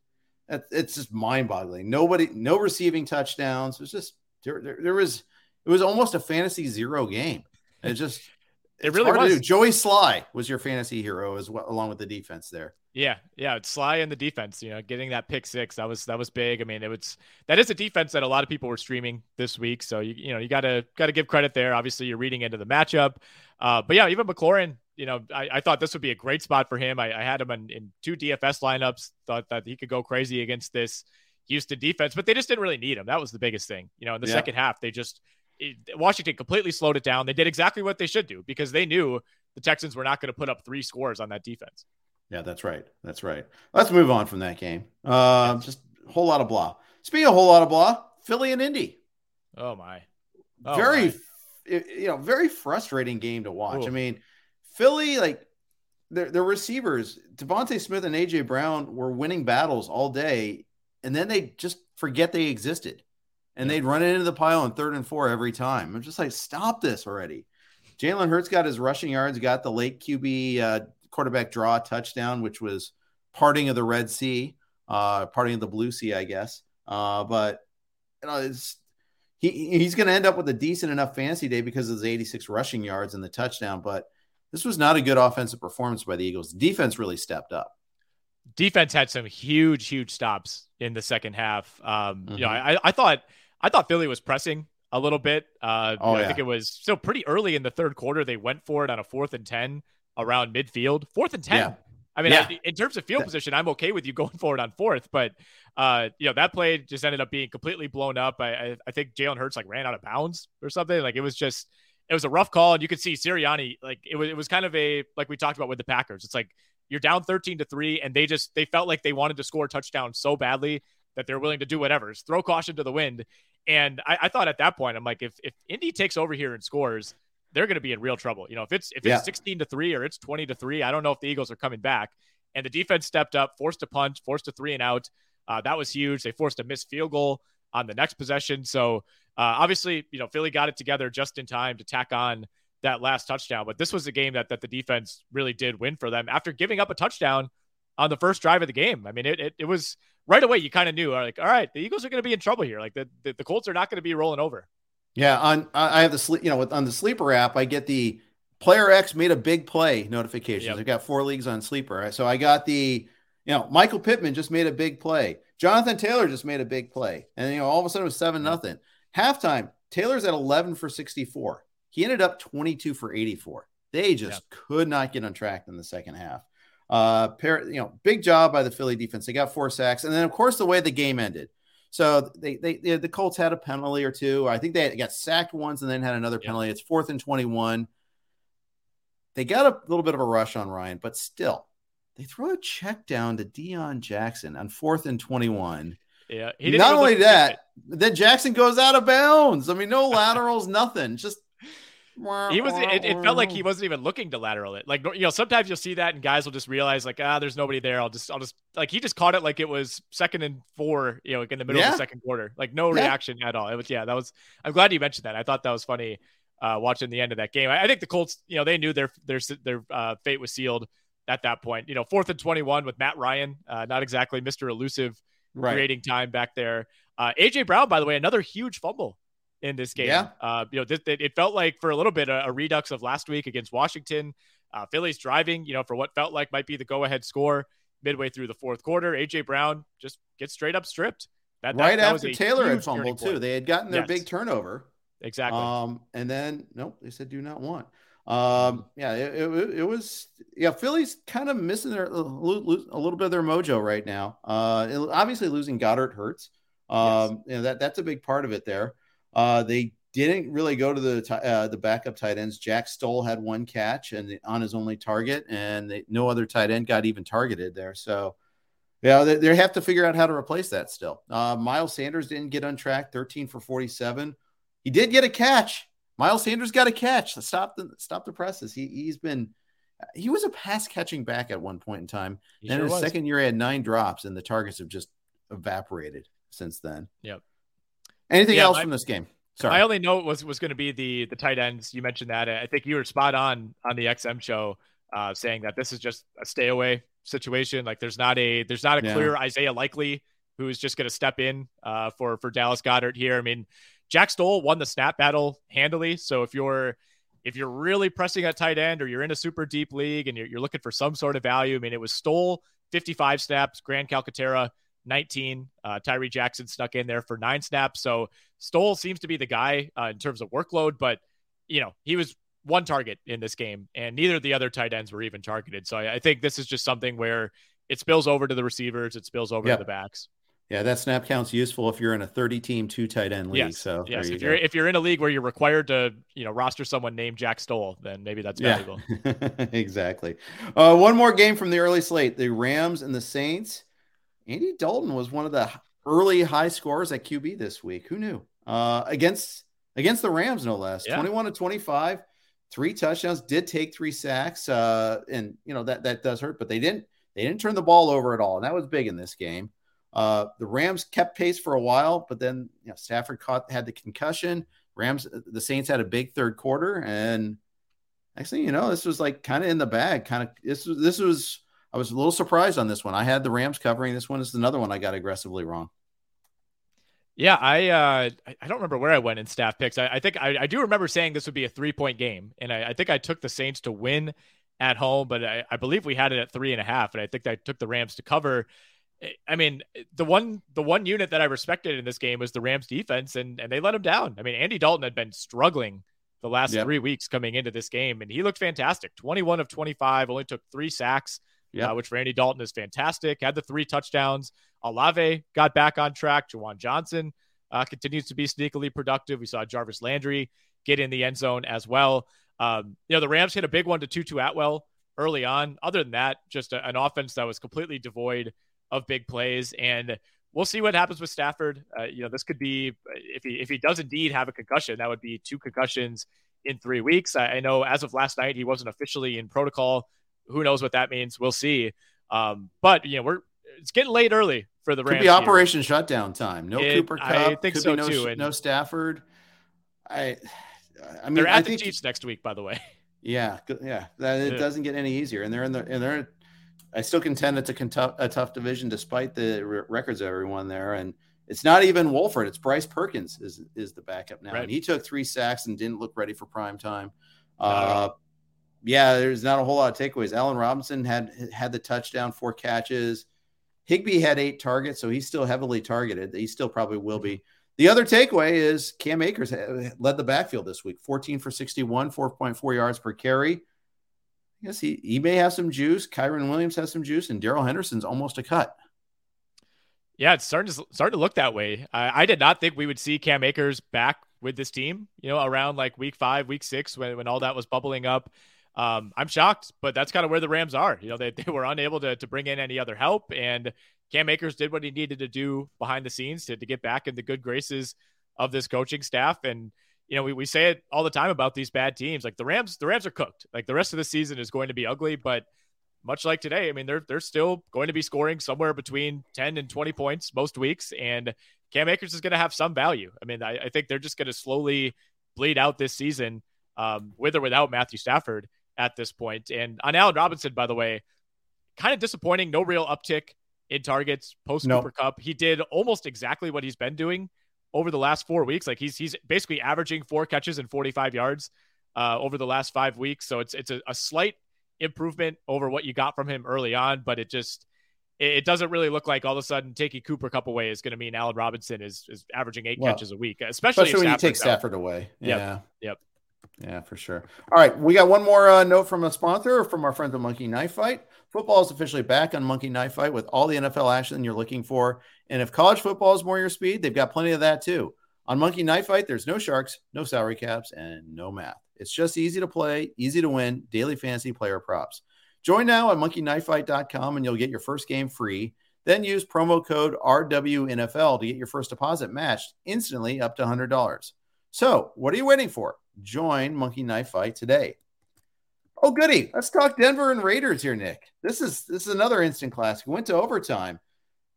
it's just mind-boggling. Nobody, no receiving touchdowns. It was just there, there, there was it was almost a fantasy zero game. It just (laughs) it really was. Joey Slye was your fantasy hero as well, along with the defense there. Yeah, yeah, it's Slye and the defense. You know, getting that pick six that was that was big. I mean, it was that is a defense that a lot of people were streaming this week. So you you know you gotta gotta give credit there. Obviously, you're reading into the matchup, uh, but yeah, even McLaurin. You know, I, I thought this would be a great spot for him. I, I had him in, in two DFS lineups. Thought that he could go crazy against this Houston defense, but they just didn't really need him. That was the biggest thing. You know, in the yeah. second half, they just it, Washington completely slowed it down. They did exactly what they should do because they knew the Texans were not going to put up three scores on that defense. Yeah, that's right. That's right. Let's move on from that game. Uh, just a whole lot of blah. Speaking of a whole lot of blah, Philly and Indy. Oh my. Oh very, my. you know, very frustrating game to watch. Ooh. I mean, Philly, like their, their receivers, DeVonta Smith and AJ Brown were winning battles all day, and then they just forget they existed and they'd run it into the pile on third and four every time. I'm just like, stop this already. Jalen Hurts got his rushing yards, got the late QB uh, quarterback draw touchdown, which was parting of the Red Sea, uh, parting of the Blue Sea, I guess. Uh, but you know, it's he he's going to end up with a decent enough fantasy day because of his 86 rushing yards and the touchdown. But this was not a good offensive performance by the Eagles. defense really stepped up. Defense had some huge, huge stops in the second half. Um, mm-hmm. You know, I, I thought I thought Philly was pressing a little bit. Uh, oh, I think it was still pretty early in the third quarter. They went for it on a fourth and 10 around midfield. Fourth and 10. Yeah. I mean, yeah. I, in terms of field position, I'm okay with you (laughs) going forward on fourth, but uh, you know that play just ended up being completely blown up. I I, I think Jalen Hurts like ran out of bounds or something. Like it was just it was a rough call, and you could see Sirianni like it was it was kind of a like we talked about with the Packers. It's like you're down 13 to three, and they just they felt like they wanted to score a touchdown so badly that they're willing to do whatever, throw caution to the wind. And I, I, thought at that point, I'm like, if if Indy takes over here and scores, they're going to be in real trouble. You know, if it's if it's yeah. 16 to three or it's 20 to three, I don't know if the Eagles are coming back. And the defense stepped up, forced a punt, forced a three and out. Uh, that was huge. They forced a missed field goal on the next possession. So uh, obviously, you know, Philly got it together just in time to tack on that last touchdown. But this was a game that that the defense really did win for them after giving up a touchdown on the first drive of the game. I mean, it it, it was right away. You kind of knew, like, all right, the Eagles are going to be in trouble here. Like the, the, the Colts are not going to be rolling over. Yeah, on I have the sleep, you know, with on the sleeper app, I get the player X made a big play notifications. Yep. I got four leagues on sleeper, so I got the you know Michael Pittman just made a big play. Jonathan Taylor just made a big play, and you know all of a sudden it was seven nothing. Halftime, Taylor's at eleven for sixty four. He ended up twenty two for eighty four. They just yep. could not get on track in the second half. Uh, pair, you know, big job by the Philly defense. They got four sacks, and then of course the way the game ended. So they, they, they the Colts had a penalty or two. I think they got sacked once and then had another penalty. It's fourth and twenty one. They got a little bit of a rush on Ryan, but still, they throw a check down to Deon Jackson on fourth and twenty one. Yeah. Not only that, then Jackson goes out of bounds. I mean, no laterals, (laughs) nothing. Just he was. It, it, felt like he wasn't even looking to lateral it. Like you know, sometimes you'll see that, and guys will just realize like, ah, there's nobody there. I'll just, I'll just like he just caught it like it was second and four, you know, like in the middle yeah. of the second quarter, like no yeah. reaction at all. It was yeah, that was. I'm glad you mentioned that. I thought that was funny. Uh, watching the end of that game, I, I think the Colts, you know, they knew their their their uh, fate was sealed at that point. You know, fourth and 21 with Matt Ryan, uh, not exactly Mr. Elusive, right. creating time back there. Uh, AJ Brown, by the way, another huge fumble in this game. Yeah. Uh, you know, th- th- it felt like for a little bit a, a redux of last week against Washington. Uh, Phillies driving, you know, for what felt like might be the go-ahead score midway through the fourth quarter. AJ Brown just gets straight up stripped. That, right that, after Taylor had fumbled too. They had gotten their yes. big turnover. Exactly. Um, and then nope, they said do not want. Um, yeah, it, it, it was yeah. Philly's kind of missing their a little bit of their mojo right now. Uh, obviously losing Goedert hurts. Um, yes. you know, that that's a big part of it there. Uh, they didn't really go to the uh, the backup tight ends. Jack Stoll had one catch and on his only target, and they, no other tight end got even targeted there. So, yeah, they, they have to figure out how to replace that still. Uh, Miles Sanders didn't get on track, 13 for 47. He did get a catch. Miles Sanders got a catch. Stop the stop the presses. He he's been he was a pass catching back at one point in time. He then sure his was. second year, he had nine drops, and the targets have just evaporated since then. Yep. Anything yeah, else my, from this game? Sorry. I only note was was going to be the the tight ends. You mentioned that. I think you were spot on on the XM show, uh, saying that this is just a stay away situation. Like there's not a there's not a yeah. clear Isaiah Likely who's just going to step in uh, for for Dallas Goedert here. I mean, Jack Stoll won the snap battle handily. So if you're if you're really pressing at tight end or you're in a super deep league and you're, you're looking for some sort of value, I mean, it was Stoll 55 snaps, Grant Calcaterra 19. Uh, Tyree Jackson snuck in there for nine snaps. So Stoll seems to be the guy uh, in terms of workload, but you know he was one target in this game, and neither of the other tight ends were even targeted. So I, I think this is just something where it spills over to the receivers, it spills over yep. to the backs. Yeah, that snap count's useful if you're in a 30 team two tight end league. Yes. So yes, you if go. you're if you're in a league where you're required to you know roster someone named Jack Stoll, then maybe that's valuable. Yeah. (laughs) exactly. Uh, one more game from the early slate: the Rams and the Saints. Andy Dalton was one of the early high scorers at QB this week. Who knew? Uh, against against the Rams, no less. Yeah. 21 to 25, three touchdowns, did take three sacks. Uh, and you know that that does hurt, but they didn't they didn't turn the ball over at all. And that was big in this game. Uh, the Rams kept pace for a while, but then you know, Stafford caught had the concussion. Rams, the Saints had a big third quarter, and actually, you know, this was like kind of in the bag. Kind of this was this was I was a little surprised on this one. I had the Rams covering. This one is another one I got aggressively wrong. Yeah, I uh, I don't remember where I went in staff picks. I, I think I, I, do remember saying this would be a three point game, and I, I think I took the Saints to win at home, but I, I, believe we had it at three and a half, and I think I took the Rams to cover. I mean, the one the one unit that I respected in this game was the Rams defense, and and they let him down. I mean, Andy Dalton had been struggling the last yep. three weeks coming into this game, and he looked fantastic. Twenty one of twenty five, only took three sacks yeah, uh, which Randy Dalton is fantastic. Had the three touchdowns. Olave got back on track. Juwan Johnson uh, continues to be sneakily productive. We saw Jarvis Landry get in the end zone as well. Um, you know, the Rams hit a big one to Tutu Atwell early on. Other than that, just a, an offense that was completely devoid of big plays. And we'll see what happens with Stafford. Uh, you know, this could be if he if he does indeed have a concussion, that would be two concussions in three weeks. I, I know as of last night, he wasn't officially in protocol who knows what that means? We'll see. Um, but you know, we're it's getting late early for the Rams. Could be Operation here. Shutdown time. No it, Cooper Kupp. I think so no, too. And no Stafford. I I mean, they're at I the think, Chiefs next week, by the way. (laughs) Yeah, yeah, that, it yeah. doesn't get any easier, and they're in the and they're. I still contend it's a, a tough division despite the records of everyone there, and it's not even Wolford. It's Bryce Perkins is is the backup now, right. and he took three sacks and didn't look ready for prime time. Uh, yeah, there's not a whole lot of takeaways. Allen Robinson had had the touchdown, four catches. Higbee had eight targets, so he's still heavily targeted. He still probably will be. Mm-hmm. The other takeaway is Cam Akers led the backfield this week, 14 for 61, 4.4 yards per carry. I guess he, he may have some juice. Kyren Williams has some juice, and Darrell Henderson's almost a cut. Yeah, it's starting to starting to look that way. I, I did not think we would see Cam Akers back with this team, you know, around like week five, week six, when, when all that was bubbling up. Um, I'm shocked, but that's kind of where the Rams are. You know, they, they were unable to, to bring in any other help, and Cam Akers did what he needed to do behind the scenes to, to get back in the good graces of this coaching staff. And, you know, we, we say it all the time about these bad teams. Like the Rams, the Rams are cooked. Like the rest of the season is going to be ugly, but much like today, I mean, they're they're still going to be scoring somewhere between 10 and 20 points most weeks. And Cam Akers is going to have some value. I mean, I, I think they're just going to slowly bleed out this season um, with or without Matthew Stafford at this point. And on Allen Robinson, by the way, kind of disappointing. No real uptick in targets post Cooper Kupp. He did almost exactly what he's been doing over the last four weeks. Like he's he's basically averaging four catches and 45 yards uh, over the last five weeks. So it's it's a, a, slight improvement over what you got from him early on, but it just it, it doesn't really look like all of a sudden taking Cooper Kupp away is going to mean Allen Robinson is is averaging eight well, catches a week, especially, especially when you take Stafford away. Yeah. Yep. yep. Yeah, for sure. All right, we got one more uh, note from a sponsor from our friends at Monkey Knife Fight. Football is officially back on Monkey Knife Fight with all the NFL action you're looking for. And if college football is more your speed, they've got plenty of that too. On Monkey Knife Fight, there's no sharks, no salary caps, and no math. It's just easy to play, easy to win, daily fantasy player props. Join now at monkeyknifefight.com and you'll get your first game free. Then use promo code RWNFL to get your first deposit matched instantly up to $100. So, what are you waiting for? Join Monkey Knife Fight today. Oh, goody. Let's talk Denver and Raiders here, Nick. This is this is another instant classic. Went to overtime.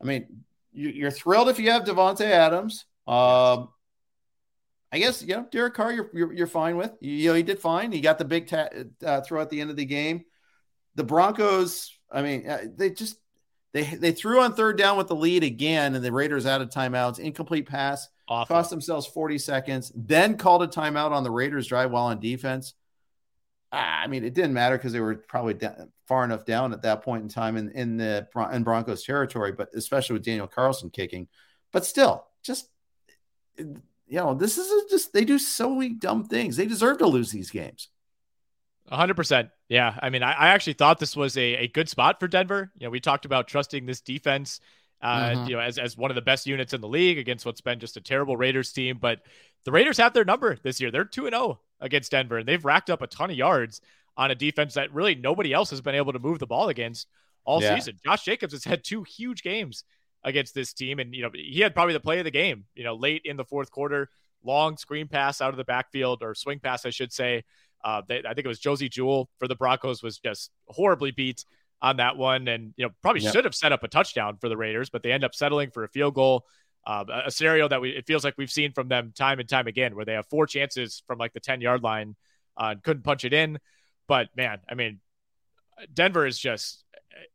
I mean, you, are thrilled if you have Davante Adams. Um, I guess you know Derek Carr. You're, you're, you're fine with. You, you, know he did fine. He got the big ta- uh, throw at the end of the game. The Broncos. I mean, uh, they just they they threw on third down with the lead again, and the Raiders out of timeouts. Incomplete pass. Awful. Cost themselves 40 seconds. Then called a timeout on the Raiders drive while on defense. Ah, I mean, it didn't matter because they were probably down, far enough down at that point in time in, in the in Broncos territory, but especially with Daniel Carlson kicking. But still, just you know, this is just they do so many dumb things. They deserve to lose these games. 100%. Yeah. I mean, I, I actually thought this was a, a good spot for Denver. You know, we talked about trusting this defense, uh, mm-hmm. you know, as, as one of the best units in the league against what's been just a terrible Raiders team. But the Raiders have their number this year. They're 2 0 against Denver, and they've racked up a ton of yards on a defense that really nobody else has been able to move the ball against all yeah. season. Josh Jacobs has had two huge games against this team, and you know he had probably the play of the game. You know, late in the fourth quarter, long screen pass out of the backfield or swing pass, I should say. Uh, they, I think it was Josey Jewell for the Broncos was just horribly beat on that one, and you know probably yep. should have set up a touchdown for the Raiders, but they end up settling for a field goal. Uh, a scenario that we it feels like we've seen from them time and time again, where they have four chances from like the ten yard line uh, and couldn't punch it in. But man, I mean, Denver is just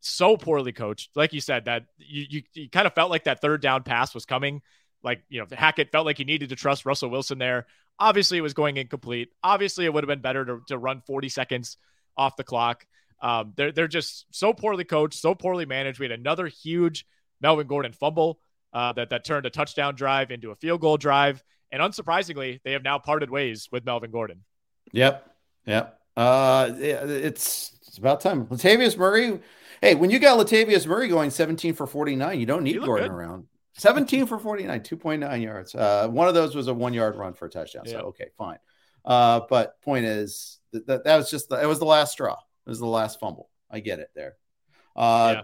so poorly coached. Like you said, that you, you, you kind of felt like that third down pass was coming. Like you know, Hackett felt like he needed to trust Russell Wilson there. Obviously, it was going incomplete. Obviously, it would have been better to, to run 40 seconds off the clock. Um, they're they're just so poorly coached, so poorly managed. We had another huge Melvin Gordon fumble uh, that that turned a touchdown drive into a field goal drive. And unsurprisingly, they have now parted ways with Melvin Gordon. Yep, yep. Uh, it's it's about time. Latavius Murray. Hey, when you got Latavius Murray going 17 for 49, you don't need Gordon good. around. 17 for 49, 2.9 yards. Uh, one of those was a one yard run for a touchdown. So okay, fine. Uh, but point is that, that, that was just the, it was the last straw. Was the last fumble. I get it there. Uh, yeah.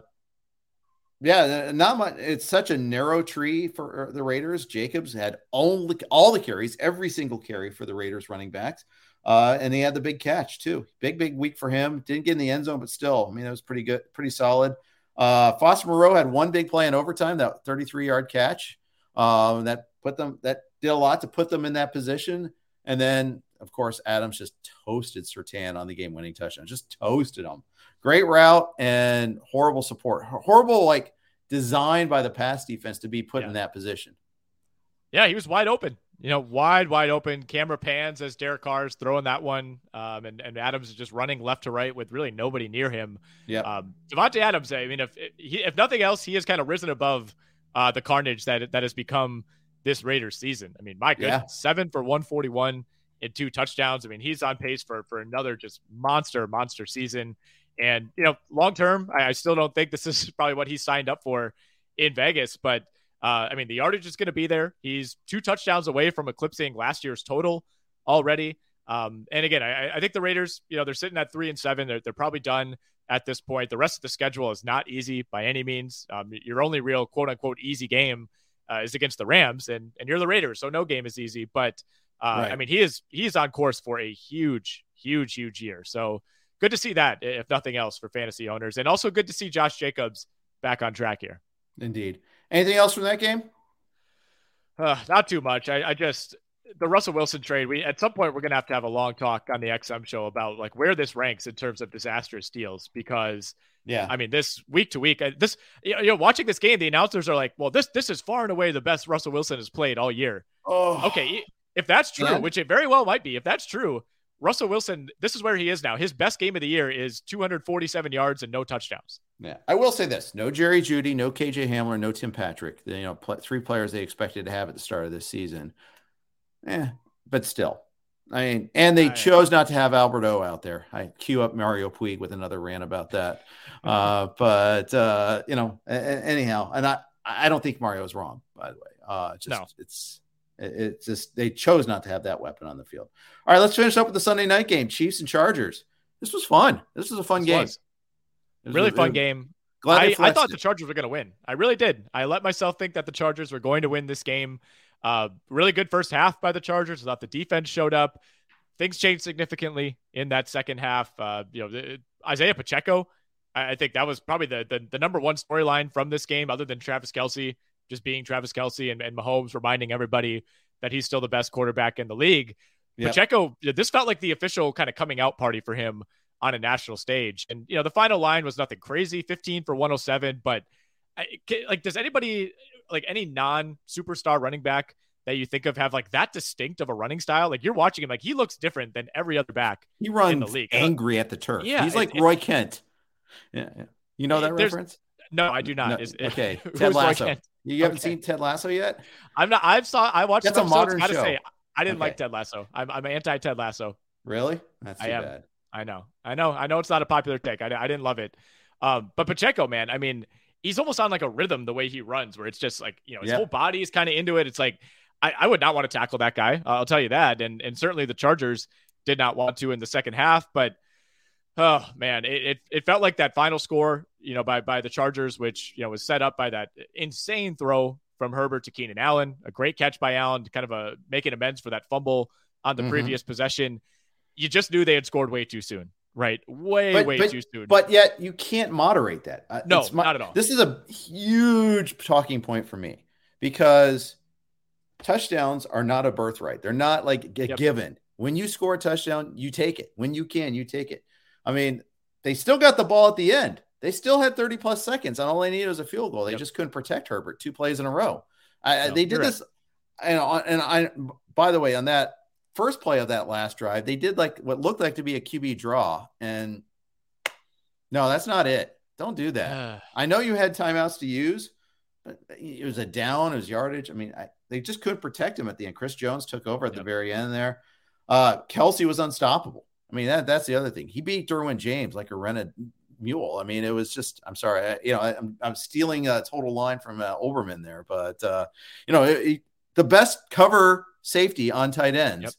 Yeah, not much. It's such a narrow tree for uh, the Raiders. Jacobs had only all the carries, every single carry for the Raiders running backs, uh, and he had the big catch too. Big, big week for him. Didn't get in the end zone, but still, I mean, it was pretty good, pretty solid. Uh, Foster Moreau had one big play in overtime, that 33 yard catch. Um, that put them, that did a lot to put them in that position. And then of course, Adams just toasted Surtain on the game winning touchdown, just toasted him. Great route and horrible support. Horrible, like designed by the pass defense to be put yeah. in that position. Yeah, he was wide open. You know, wide, wide open. Camera pans as Derek Carr is throwing that one, um, and and Adams is just running left to right with really nobody near him. Yeah, um, Davante Adams. I mean, if if nothing else, he has kind of risen above uh, the carnage that that has become this Raiders season. I mean, my goodness, yeah. seven for 141 and two touchdowns. I mean, he's on pace for for another just monster, monster season. And you know, long term, I, I still don't think this is (laughs) probably what he signed up for in Vegas. But uh, I mean, the yardage is going to be there. He's two touchdowns away from eclipsing last year's total already. Um, and again, I, I, think the Raiders, you know, they're sitting at three and seven. They're, they're probably done at this point. The rest of the schedule is not easy by any means. Um, your only real quote unquote easy game uh, is against the Rams, and and you're the Raiders, so no game is easy. But uh, right. I mean, he is he's on course for a huge, huge, huge year. So good to see that, if nothing else, for fantasy owners, and also good to see Josh Jacobs back on track here. Indeed. Anything else from that game? Uh, not too much. I, I just the Russell Wilson trade. We at some point we're gonna have to have a long talk on the XM show about like where this ranks in terms of disastrous deals because yeah, I mean this week to week, this you know watching this game, the announcers are like, well this this is far and away the best Russell Wilson has played all year. Oh, okay, if that's true, yeah. which it very well might be, if that's true, Russell Wilson, this is where he is now. His best game of the year is 247 yards and no touchdowns. Yeah, I will say this: no Jerry Jeudy, no KJ Hamler, no Tim Patrick. You know, pl- three players they expected to have at the start of this season. Yeah, but still, I mean, and they chose not to have Alberto out there. I cue up Mario Puig with another rant about that. (laughs) uh, but uh, you know, a- anyhow, and I, I don't think Mario is wrong. By the way, uh, just no. it's it's just they chose not to have that weapon on the field. All right, let's finish up with the Sunday night game: Chiefs and Chargers. This was fun. This was a fun this game. Was. Was really a, fun game. I, I, thought the Chargers were going to win. I really did. I let myself think that the Chargers were going to win this game. Uh, really good first half by the Chargers. I thought the defense showed up. Things changed significantly in that second half. Uh, you know, the, Isaiah Pacheco. I, I, think that was probably the the, the number one storyline from this game, other than Travis Kelce just being Travis Kelce and, and Mahomes reminding everybody that he's still the best quarterback in the league. Yep. Pacheco, this felt like the official kind of coming out party for him on a national stage. And, you know, the final line was nothing crazy 15 for 107. But, I, like, does anybody, like, any non superstar running back that you think of have like that distinct of a running style? Like, you're watching him, like, he looks different than every other back he runs in the league. Angry at the turf. Yeah. He's like it, Roy Kent. Yeah. You know that reference? No, I do not. No, Is, (laughs) okay. Ted Lasso. You haven't okay. seen Ted Lasso yet? I'm not. I've saw. I watched. That's a modern show. Say, I didn't okay. like Ted Lasso. I'm, I'm anti Ted Lasso. Really? That's too I am. bad. I know. I know. I know. It's not a popular take. I, I didn't love it. Um, but Pacheco, man, I mean, he's almost on like a rhythm the way he runs, where it's just like you know his whole body is kind of into it. It's like I, I would not want to tackle that guy. Uh, I'll tell you that. And and certainly the Chargers did not want to in the second half, but oh man, it, it, it felt like that final score, you know, by by the Chargers, which you know was set up by that insane throw from Herbert to Keenan Allen, a great catch by Allen, kind of a making amends for that fumble on the mm-hmm. previous possession. You just knew they had scored way too soon, right? Way, but, way but, too soon. But yet you can't moderate that. Uh, no, my, not at all. This is a huge talking point for me because touchdowns are not a birthright. They're not like a yep. given. When you score a touchdown, you take it. When you can, you take it. I mean, they still got the ball at the end. They still had 30 plus seconds, and all they needed was a field goal. They yep. just couldn't protect Herbert two plays in a row. I, no, they did this, right. and, and I. By the way, on that first play of that last drive, they did like what looked like to be a QB draw, and no, that's not it. Don't do that. I know you had timeouts to use, but it was a down, it was yardage. I mean, I, they just couldn't protect him at the end. Chris Jones took over at yep. the very end there. Uh, Kelce was unstoppable. I mean, that that's the other thing. He beat Derwin James like a rented mule. I mean, it was just. I'm sorry, I, you know, I, am I'm stealing a total line from uh, Oberman there, but uh, you know, it, it, the best cover safety on tight ends yep.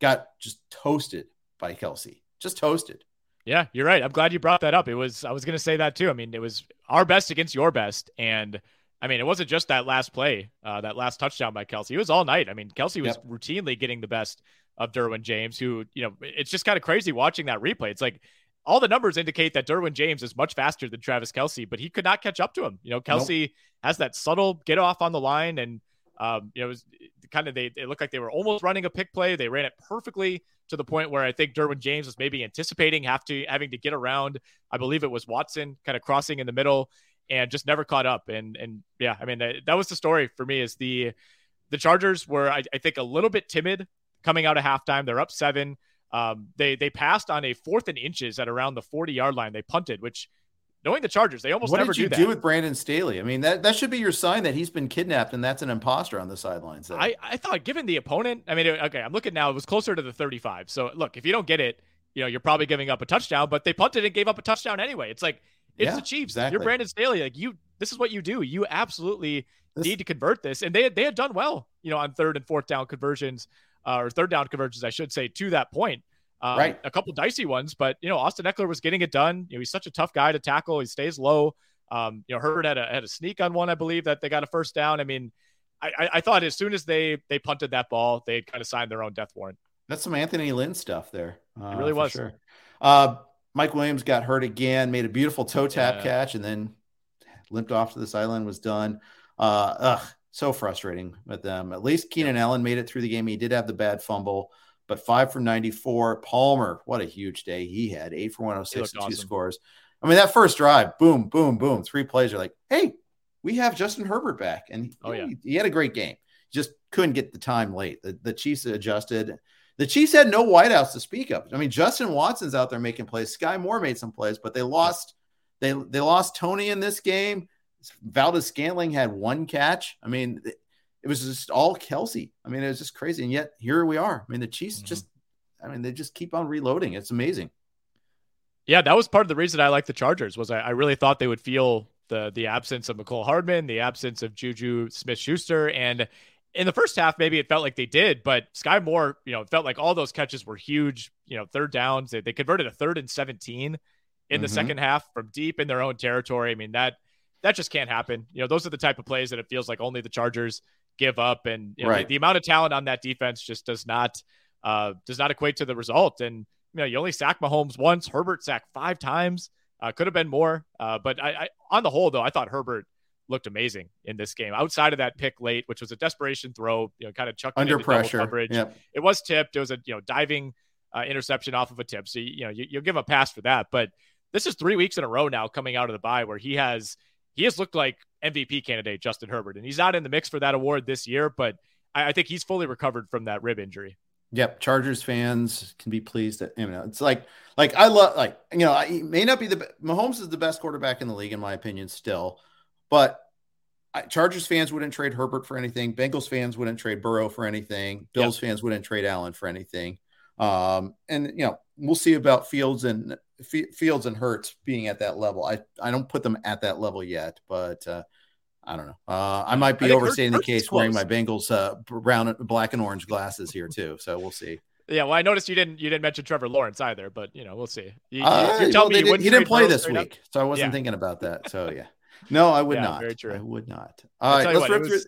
got just toasted by Kelce, just toasted. Yeah, you're right. I'm glad you brought that up. It was I was going to say that too. I mean, it was our best against your best, and I mean, it wasn't just that last play, uh, that last touchdown by Kelce. It was all night. I mean, Kelce was yep. routinely getting the best of Derwin James, who, you know, it's just kind of crazy watching that replay. It's like all the numbers indicate that Derwin James is much faster than Travis Kelce, but he could not catch up to him. You know, Kelce nope. has that subtle get off on the line and Um, you know, it was kind of they, they looked like they were almost running a pick play. They ran it perfectly to the point where I think Derwin James was maybe anticipating have to having to get around. I believe it was Watson kind of crossing in the middle and just never caught up. And and yeah, I mean that, that was the story for me. Is the the Chargers were I, I think a little bit timid coming out of halftime. They're up seven. Um, they they passed on a fourth and inches at around the 40 yard line. They punted, which knowing the Chargers, they almost never do that. what never did you do, do with Brandon Staley? I mean, that, that should be your sign that he's been kidnapped and that's an imposter on the sidelines. I, I thought, given the opponent, I mean, okay, I'm looking now, it was closer to the 35. So, look, if you don't get it, you know, you're probably giving up a touchdown, but they punted and gave up a touchdown anyway. It's like, it's Yeah, the Chiefs. exactly. You're Brandon Staley. Like, you, this is what you do. You absolutely This- need to convert this. And they they had done well, you know, on third and fourth down conversions, uh, or third down conversions, I should say, to that point. Um, Right. A couple dicey ones, but you know, Austin Ekeler was getting it done. You know, he's such a tough guy to tackle. He stays low. Um, you know, Herbert had a had a sneak on one, I believe, that they got a first down. I mean, I, I, I thought as soon as they they punted that ball, they kind of signed their own death warrant. That's some Anthony Lynn stuff there. Uh, really was. Sure. Uh, Mike Williams got hurt again, made a beautiful toe tap Yeah. catch, and then limped off to the sideline. Was done. Uh, ugh, so frustrating with them. At least Keenan Allen made it through the game. He did have the bad fumble, but five for ninety-four. Palmer, what a huge day he had. Eight for one oh hundred He six looked and two awesome. scores. I mean, that first drive, boom, boom, boom, three plays. You're like, hey, we have Justin Herbert back, and Oh, yeah. he, he had a great game. Just couldn't get the time late. The, the Chiefs adjusted. The Chiefs had no wideouts to speak of. I mean, Justin Watson's out there making plays. Sky Moore made some plays, but they lost. They they lost Toney in this game. Valdes-Scantling had one catch. I mean, it, was just all Kelce. I mean, it was just crazy. And yet here we are. I mean, the Chiefs Mhm. just. I mean, they just keep on reloading. It's amazing. Yeah, that was part of the reason I like the Chargers was I, I really thought they would feel the the absence of Mecole Hardman, the absence of Juju Smith Schuster, and in the first half maybe it felt like they did, but Sky Moore, you know, it felt like all those catches were huge. You know, third downs. They, they converted a third and seventeen in the Mhm. second half from deep in their own territory. I mean that that just can't happen. You know, those are the type of plays that it feels like only the Chargers give up, and you know, Right. the, the amount of talent on that defense just does not uh, does not equate to the result. And you know, you only sack Mahomes once. Herbert sacked five times. Uh, could have been more. Uh, but I, I, on the whole, though, I thought Herbert looked amazing in this game. Outside of that pick late, which was a desperation throw, you know, kind of chucked Under pressure. coverage. Yep. It was tipped. It was a you know diving uh, interception off of a tip. So you, you know you, you'll give him a pass for that. But this is three weeks in a row now coming out of the bye where he has he has looked like MVP candidate Justin Herbert, and he's not in the mix for that award this year. But I, I think he's fully recovered from that rib injury. Yep, Chargers fans can be pleased that you know it's like like I love like you know he may not be the Mahomes is the best quarterback in the league in my opinion still, but I, Chargers fans wouldn't trade Herbert for anything. Bengals fans wouldn't trade Burrow for anything. Bills fans wouldn't trade Allen for anything. Um, and you know we'll see about Fields and F- Fields and Hurts being at that level. I I don't put them at that level yet, but uh, I don't know. Uh, I might be I Hurts- overstating the case wearing my Bengals uh, brown, black, and orange glasses here too. So we'll see. Yeah, well, I noticed you didn't you didn't mention Trevor Lawrence either, but you know we'll see. You, you- Uh, you're telling well, me you did- he didn't play this straight up? week, so I wasn't Yeah. thinking about that. So (laughs) yeah, no, I would Yeah, not. very true. I would not. All right, let's what, rip it through. was-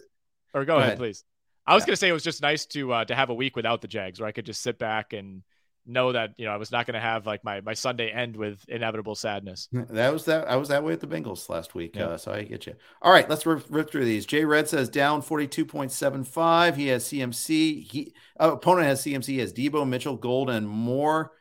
Or go, Go ahead, ahead. please. I was Yeah. gonna say it was just nice to uh, to have a week without the Jags, where I could just sit back and know that you know I was not gonna have like my my Sunday end with inevitable sadness. That was that. I was that way at the Bengals last week. Yeah. Uh, so I get you. All right, let's rip, rip through these. Jay Red says down forty two point seven five. He has CMC. He uh, opponent has CMC. He has Deebo Mitchell, Gold, and more.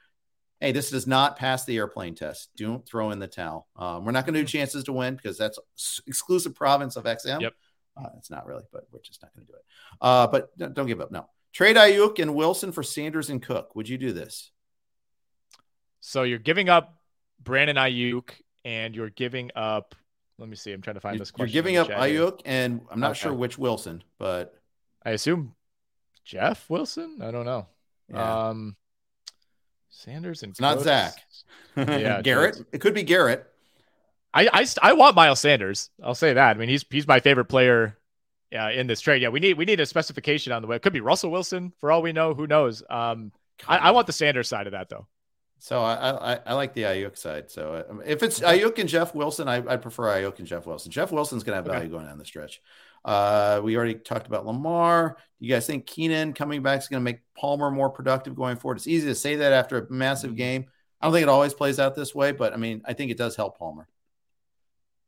Hey, this does not pass the airplane test. Don't throw in the towel. Um, we're not going to do chances to win because that's exclusive province of XM. Yep. Uh, it's not really, but we're just not going to do it. Uh, but don't, don't give up. No. Trade Aiyuk and Wilson for Sanders and Cook. Would you do this? So you're giving up Brandon Aiyuk, and you're giving up. Let me see. I'm trying to find You're, this question. you're giving up the chat here. Aiyuk, and I'm not Okay. sure which Wilson, but I assume Jeff Wilson. I don't know. yeah. Um, Sanders and not. Zach. Yeah, (laughs) Garrett. It could be Garrett. I, I I want Miles Sanders. I'll say that. I mean, he's he's my favorite player uh, in this trade. Yeah, we need we need a specification on the way. It could be Russell Wilson for all we know. Who knows? Um, I, I want the Sanders side of that though. So I, I I like the Aiyuk side. So uh, if it's Aiyuk and Jeff Wilson, I I prefer Aiyuk and Jeff Wilson. Jeff Wilson's gonna have Okay. value going down the stretch. Uh, we already talked about Lamar. You guys think Keenan coming back is going to make Palmer more productive going forward? It's easy to say that after a massive Mm-hmm. game. I don't think it always plays out this way, but I mean, I think it does help Palmer.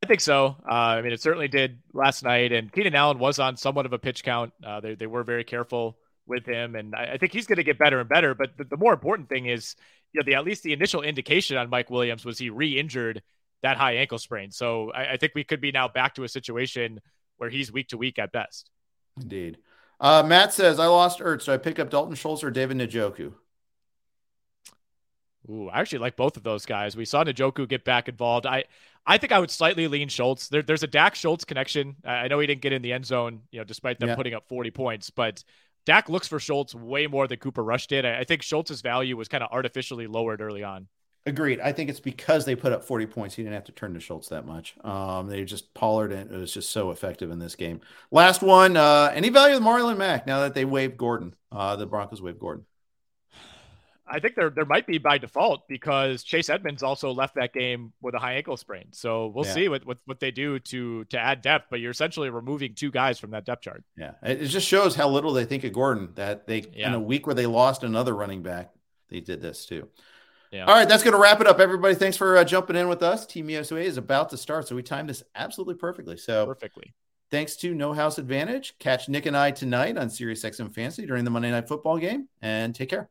Think so. Uh, I mean, it certainly did last night. And Keenan Allen was on somewhat of a pitch count. Uh, they, they were very careful with him, and I, I think he's going to get better and better. But the, the, more important thing is, you know, the at least the initial indication on Mike Williams was he re-injured that high ankle sprain. So I, I think we could be now back to a situation where he's week to week at best. Indeed. Uh, Matt says, I lost Ertz. Do I pick up Dalton Schultz or David Njoku? Ooh, I actually like both of those guys. We saw Njoku get back involved. I, I think I would slightly lean Schultz. There, there's a Dak Schultz connection. I know he didn't get in the end zone, you know, despite them yeah. putting up 40 points, but Dak looks for Schultz way more than Cooper Rush did. I, I think Schultz's value was kind of artificially lowered early on. Agreed. I think it's because they put up 40 points. He didn't have to turn to Schultz that much. Um, they just Pollard and it was just so effective in this game. Last one. Uh, any value with Marlon Mack now that they waived Gordon? Uh, the Broncos waived Gordon. I think there there might be by default because Chase Edmonds also left that game with a high ankle sprain. So we'll yeah. see what, what what they do to to add depth. But you're essentially removing two guys from that depth chart. Yeah, it just shows how little they think of Gordon. That they yeah. in a week where they lost another running back, they did this too. Yeah. All right, that's going to wrap it up. Everybody, thanks for uh, jumping in with us. Team USA is about to start, so we timed this absolutely perfectly. So perfectly. Thanks to No House Advantage. Catch Nick and I tonight on Sirius XM Fantasy during the Monday Night Football game, and take care.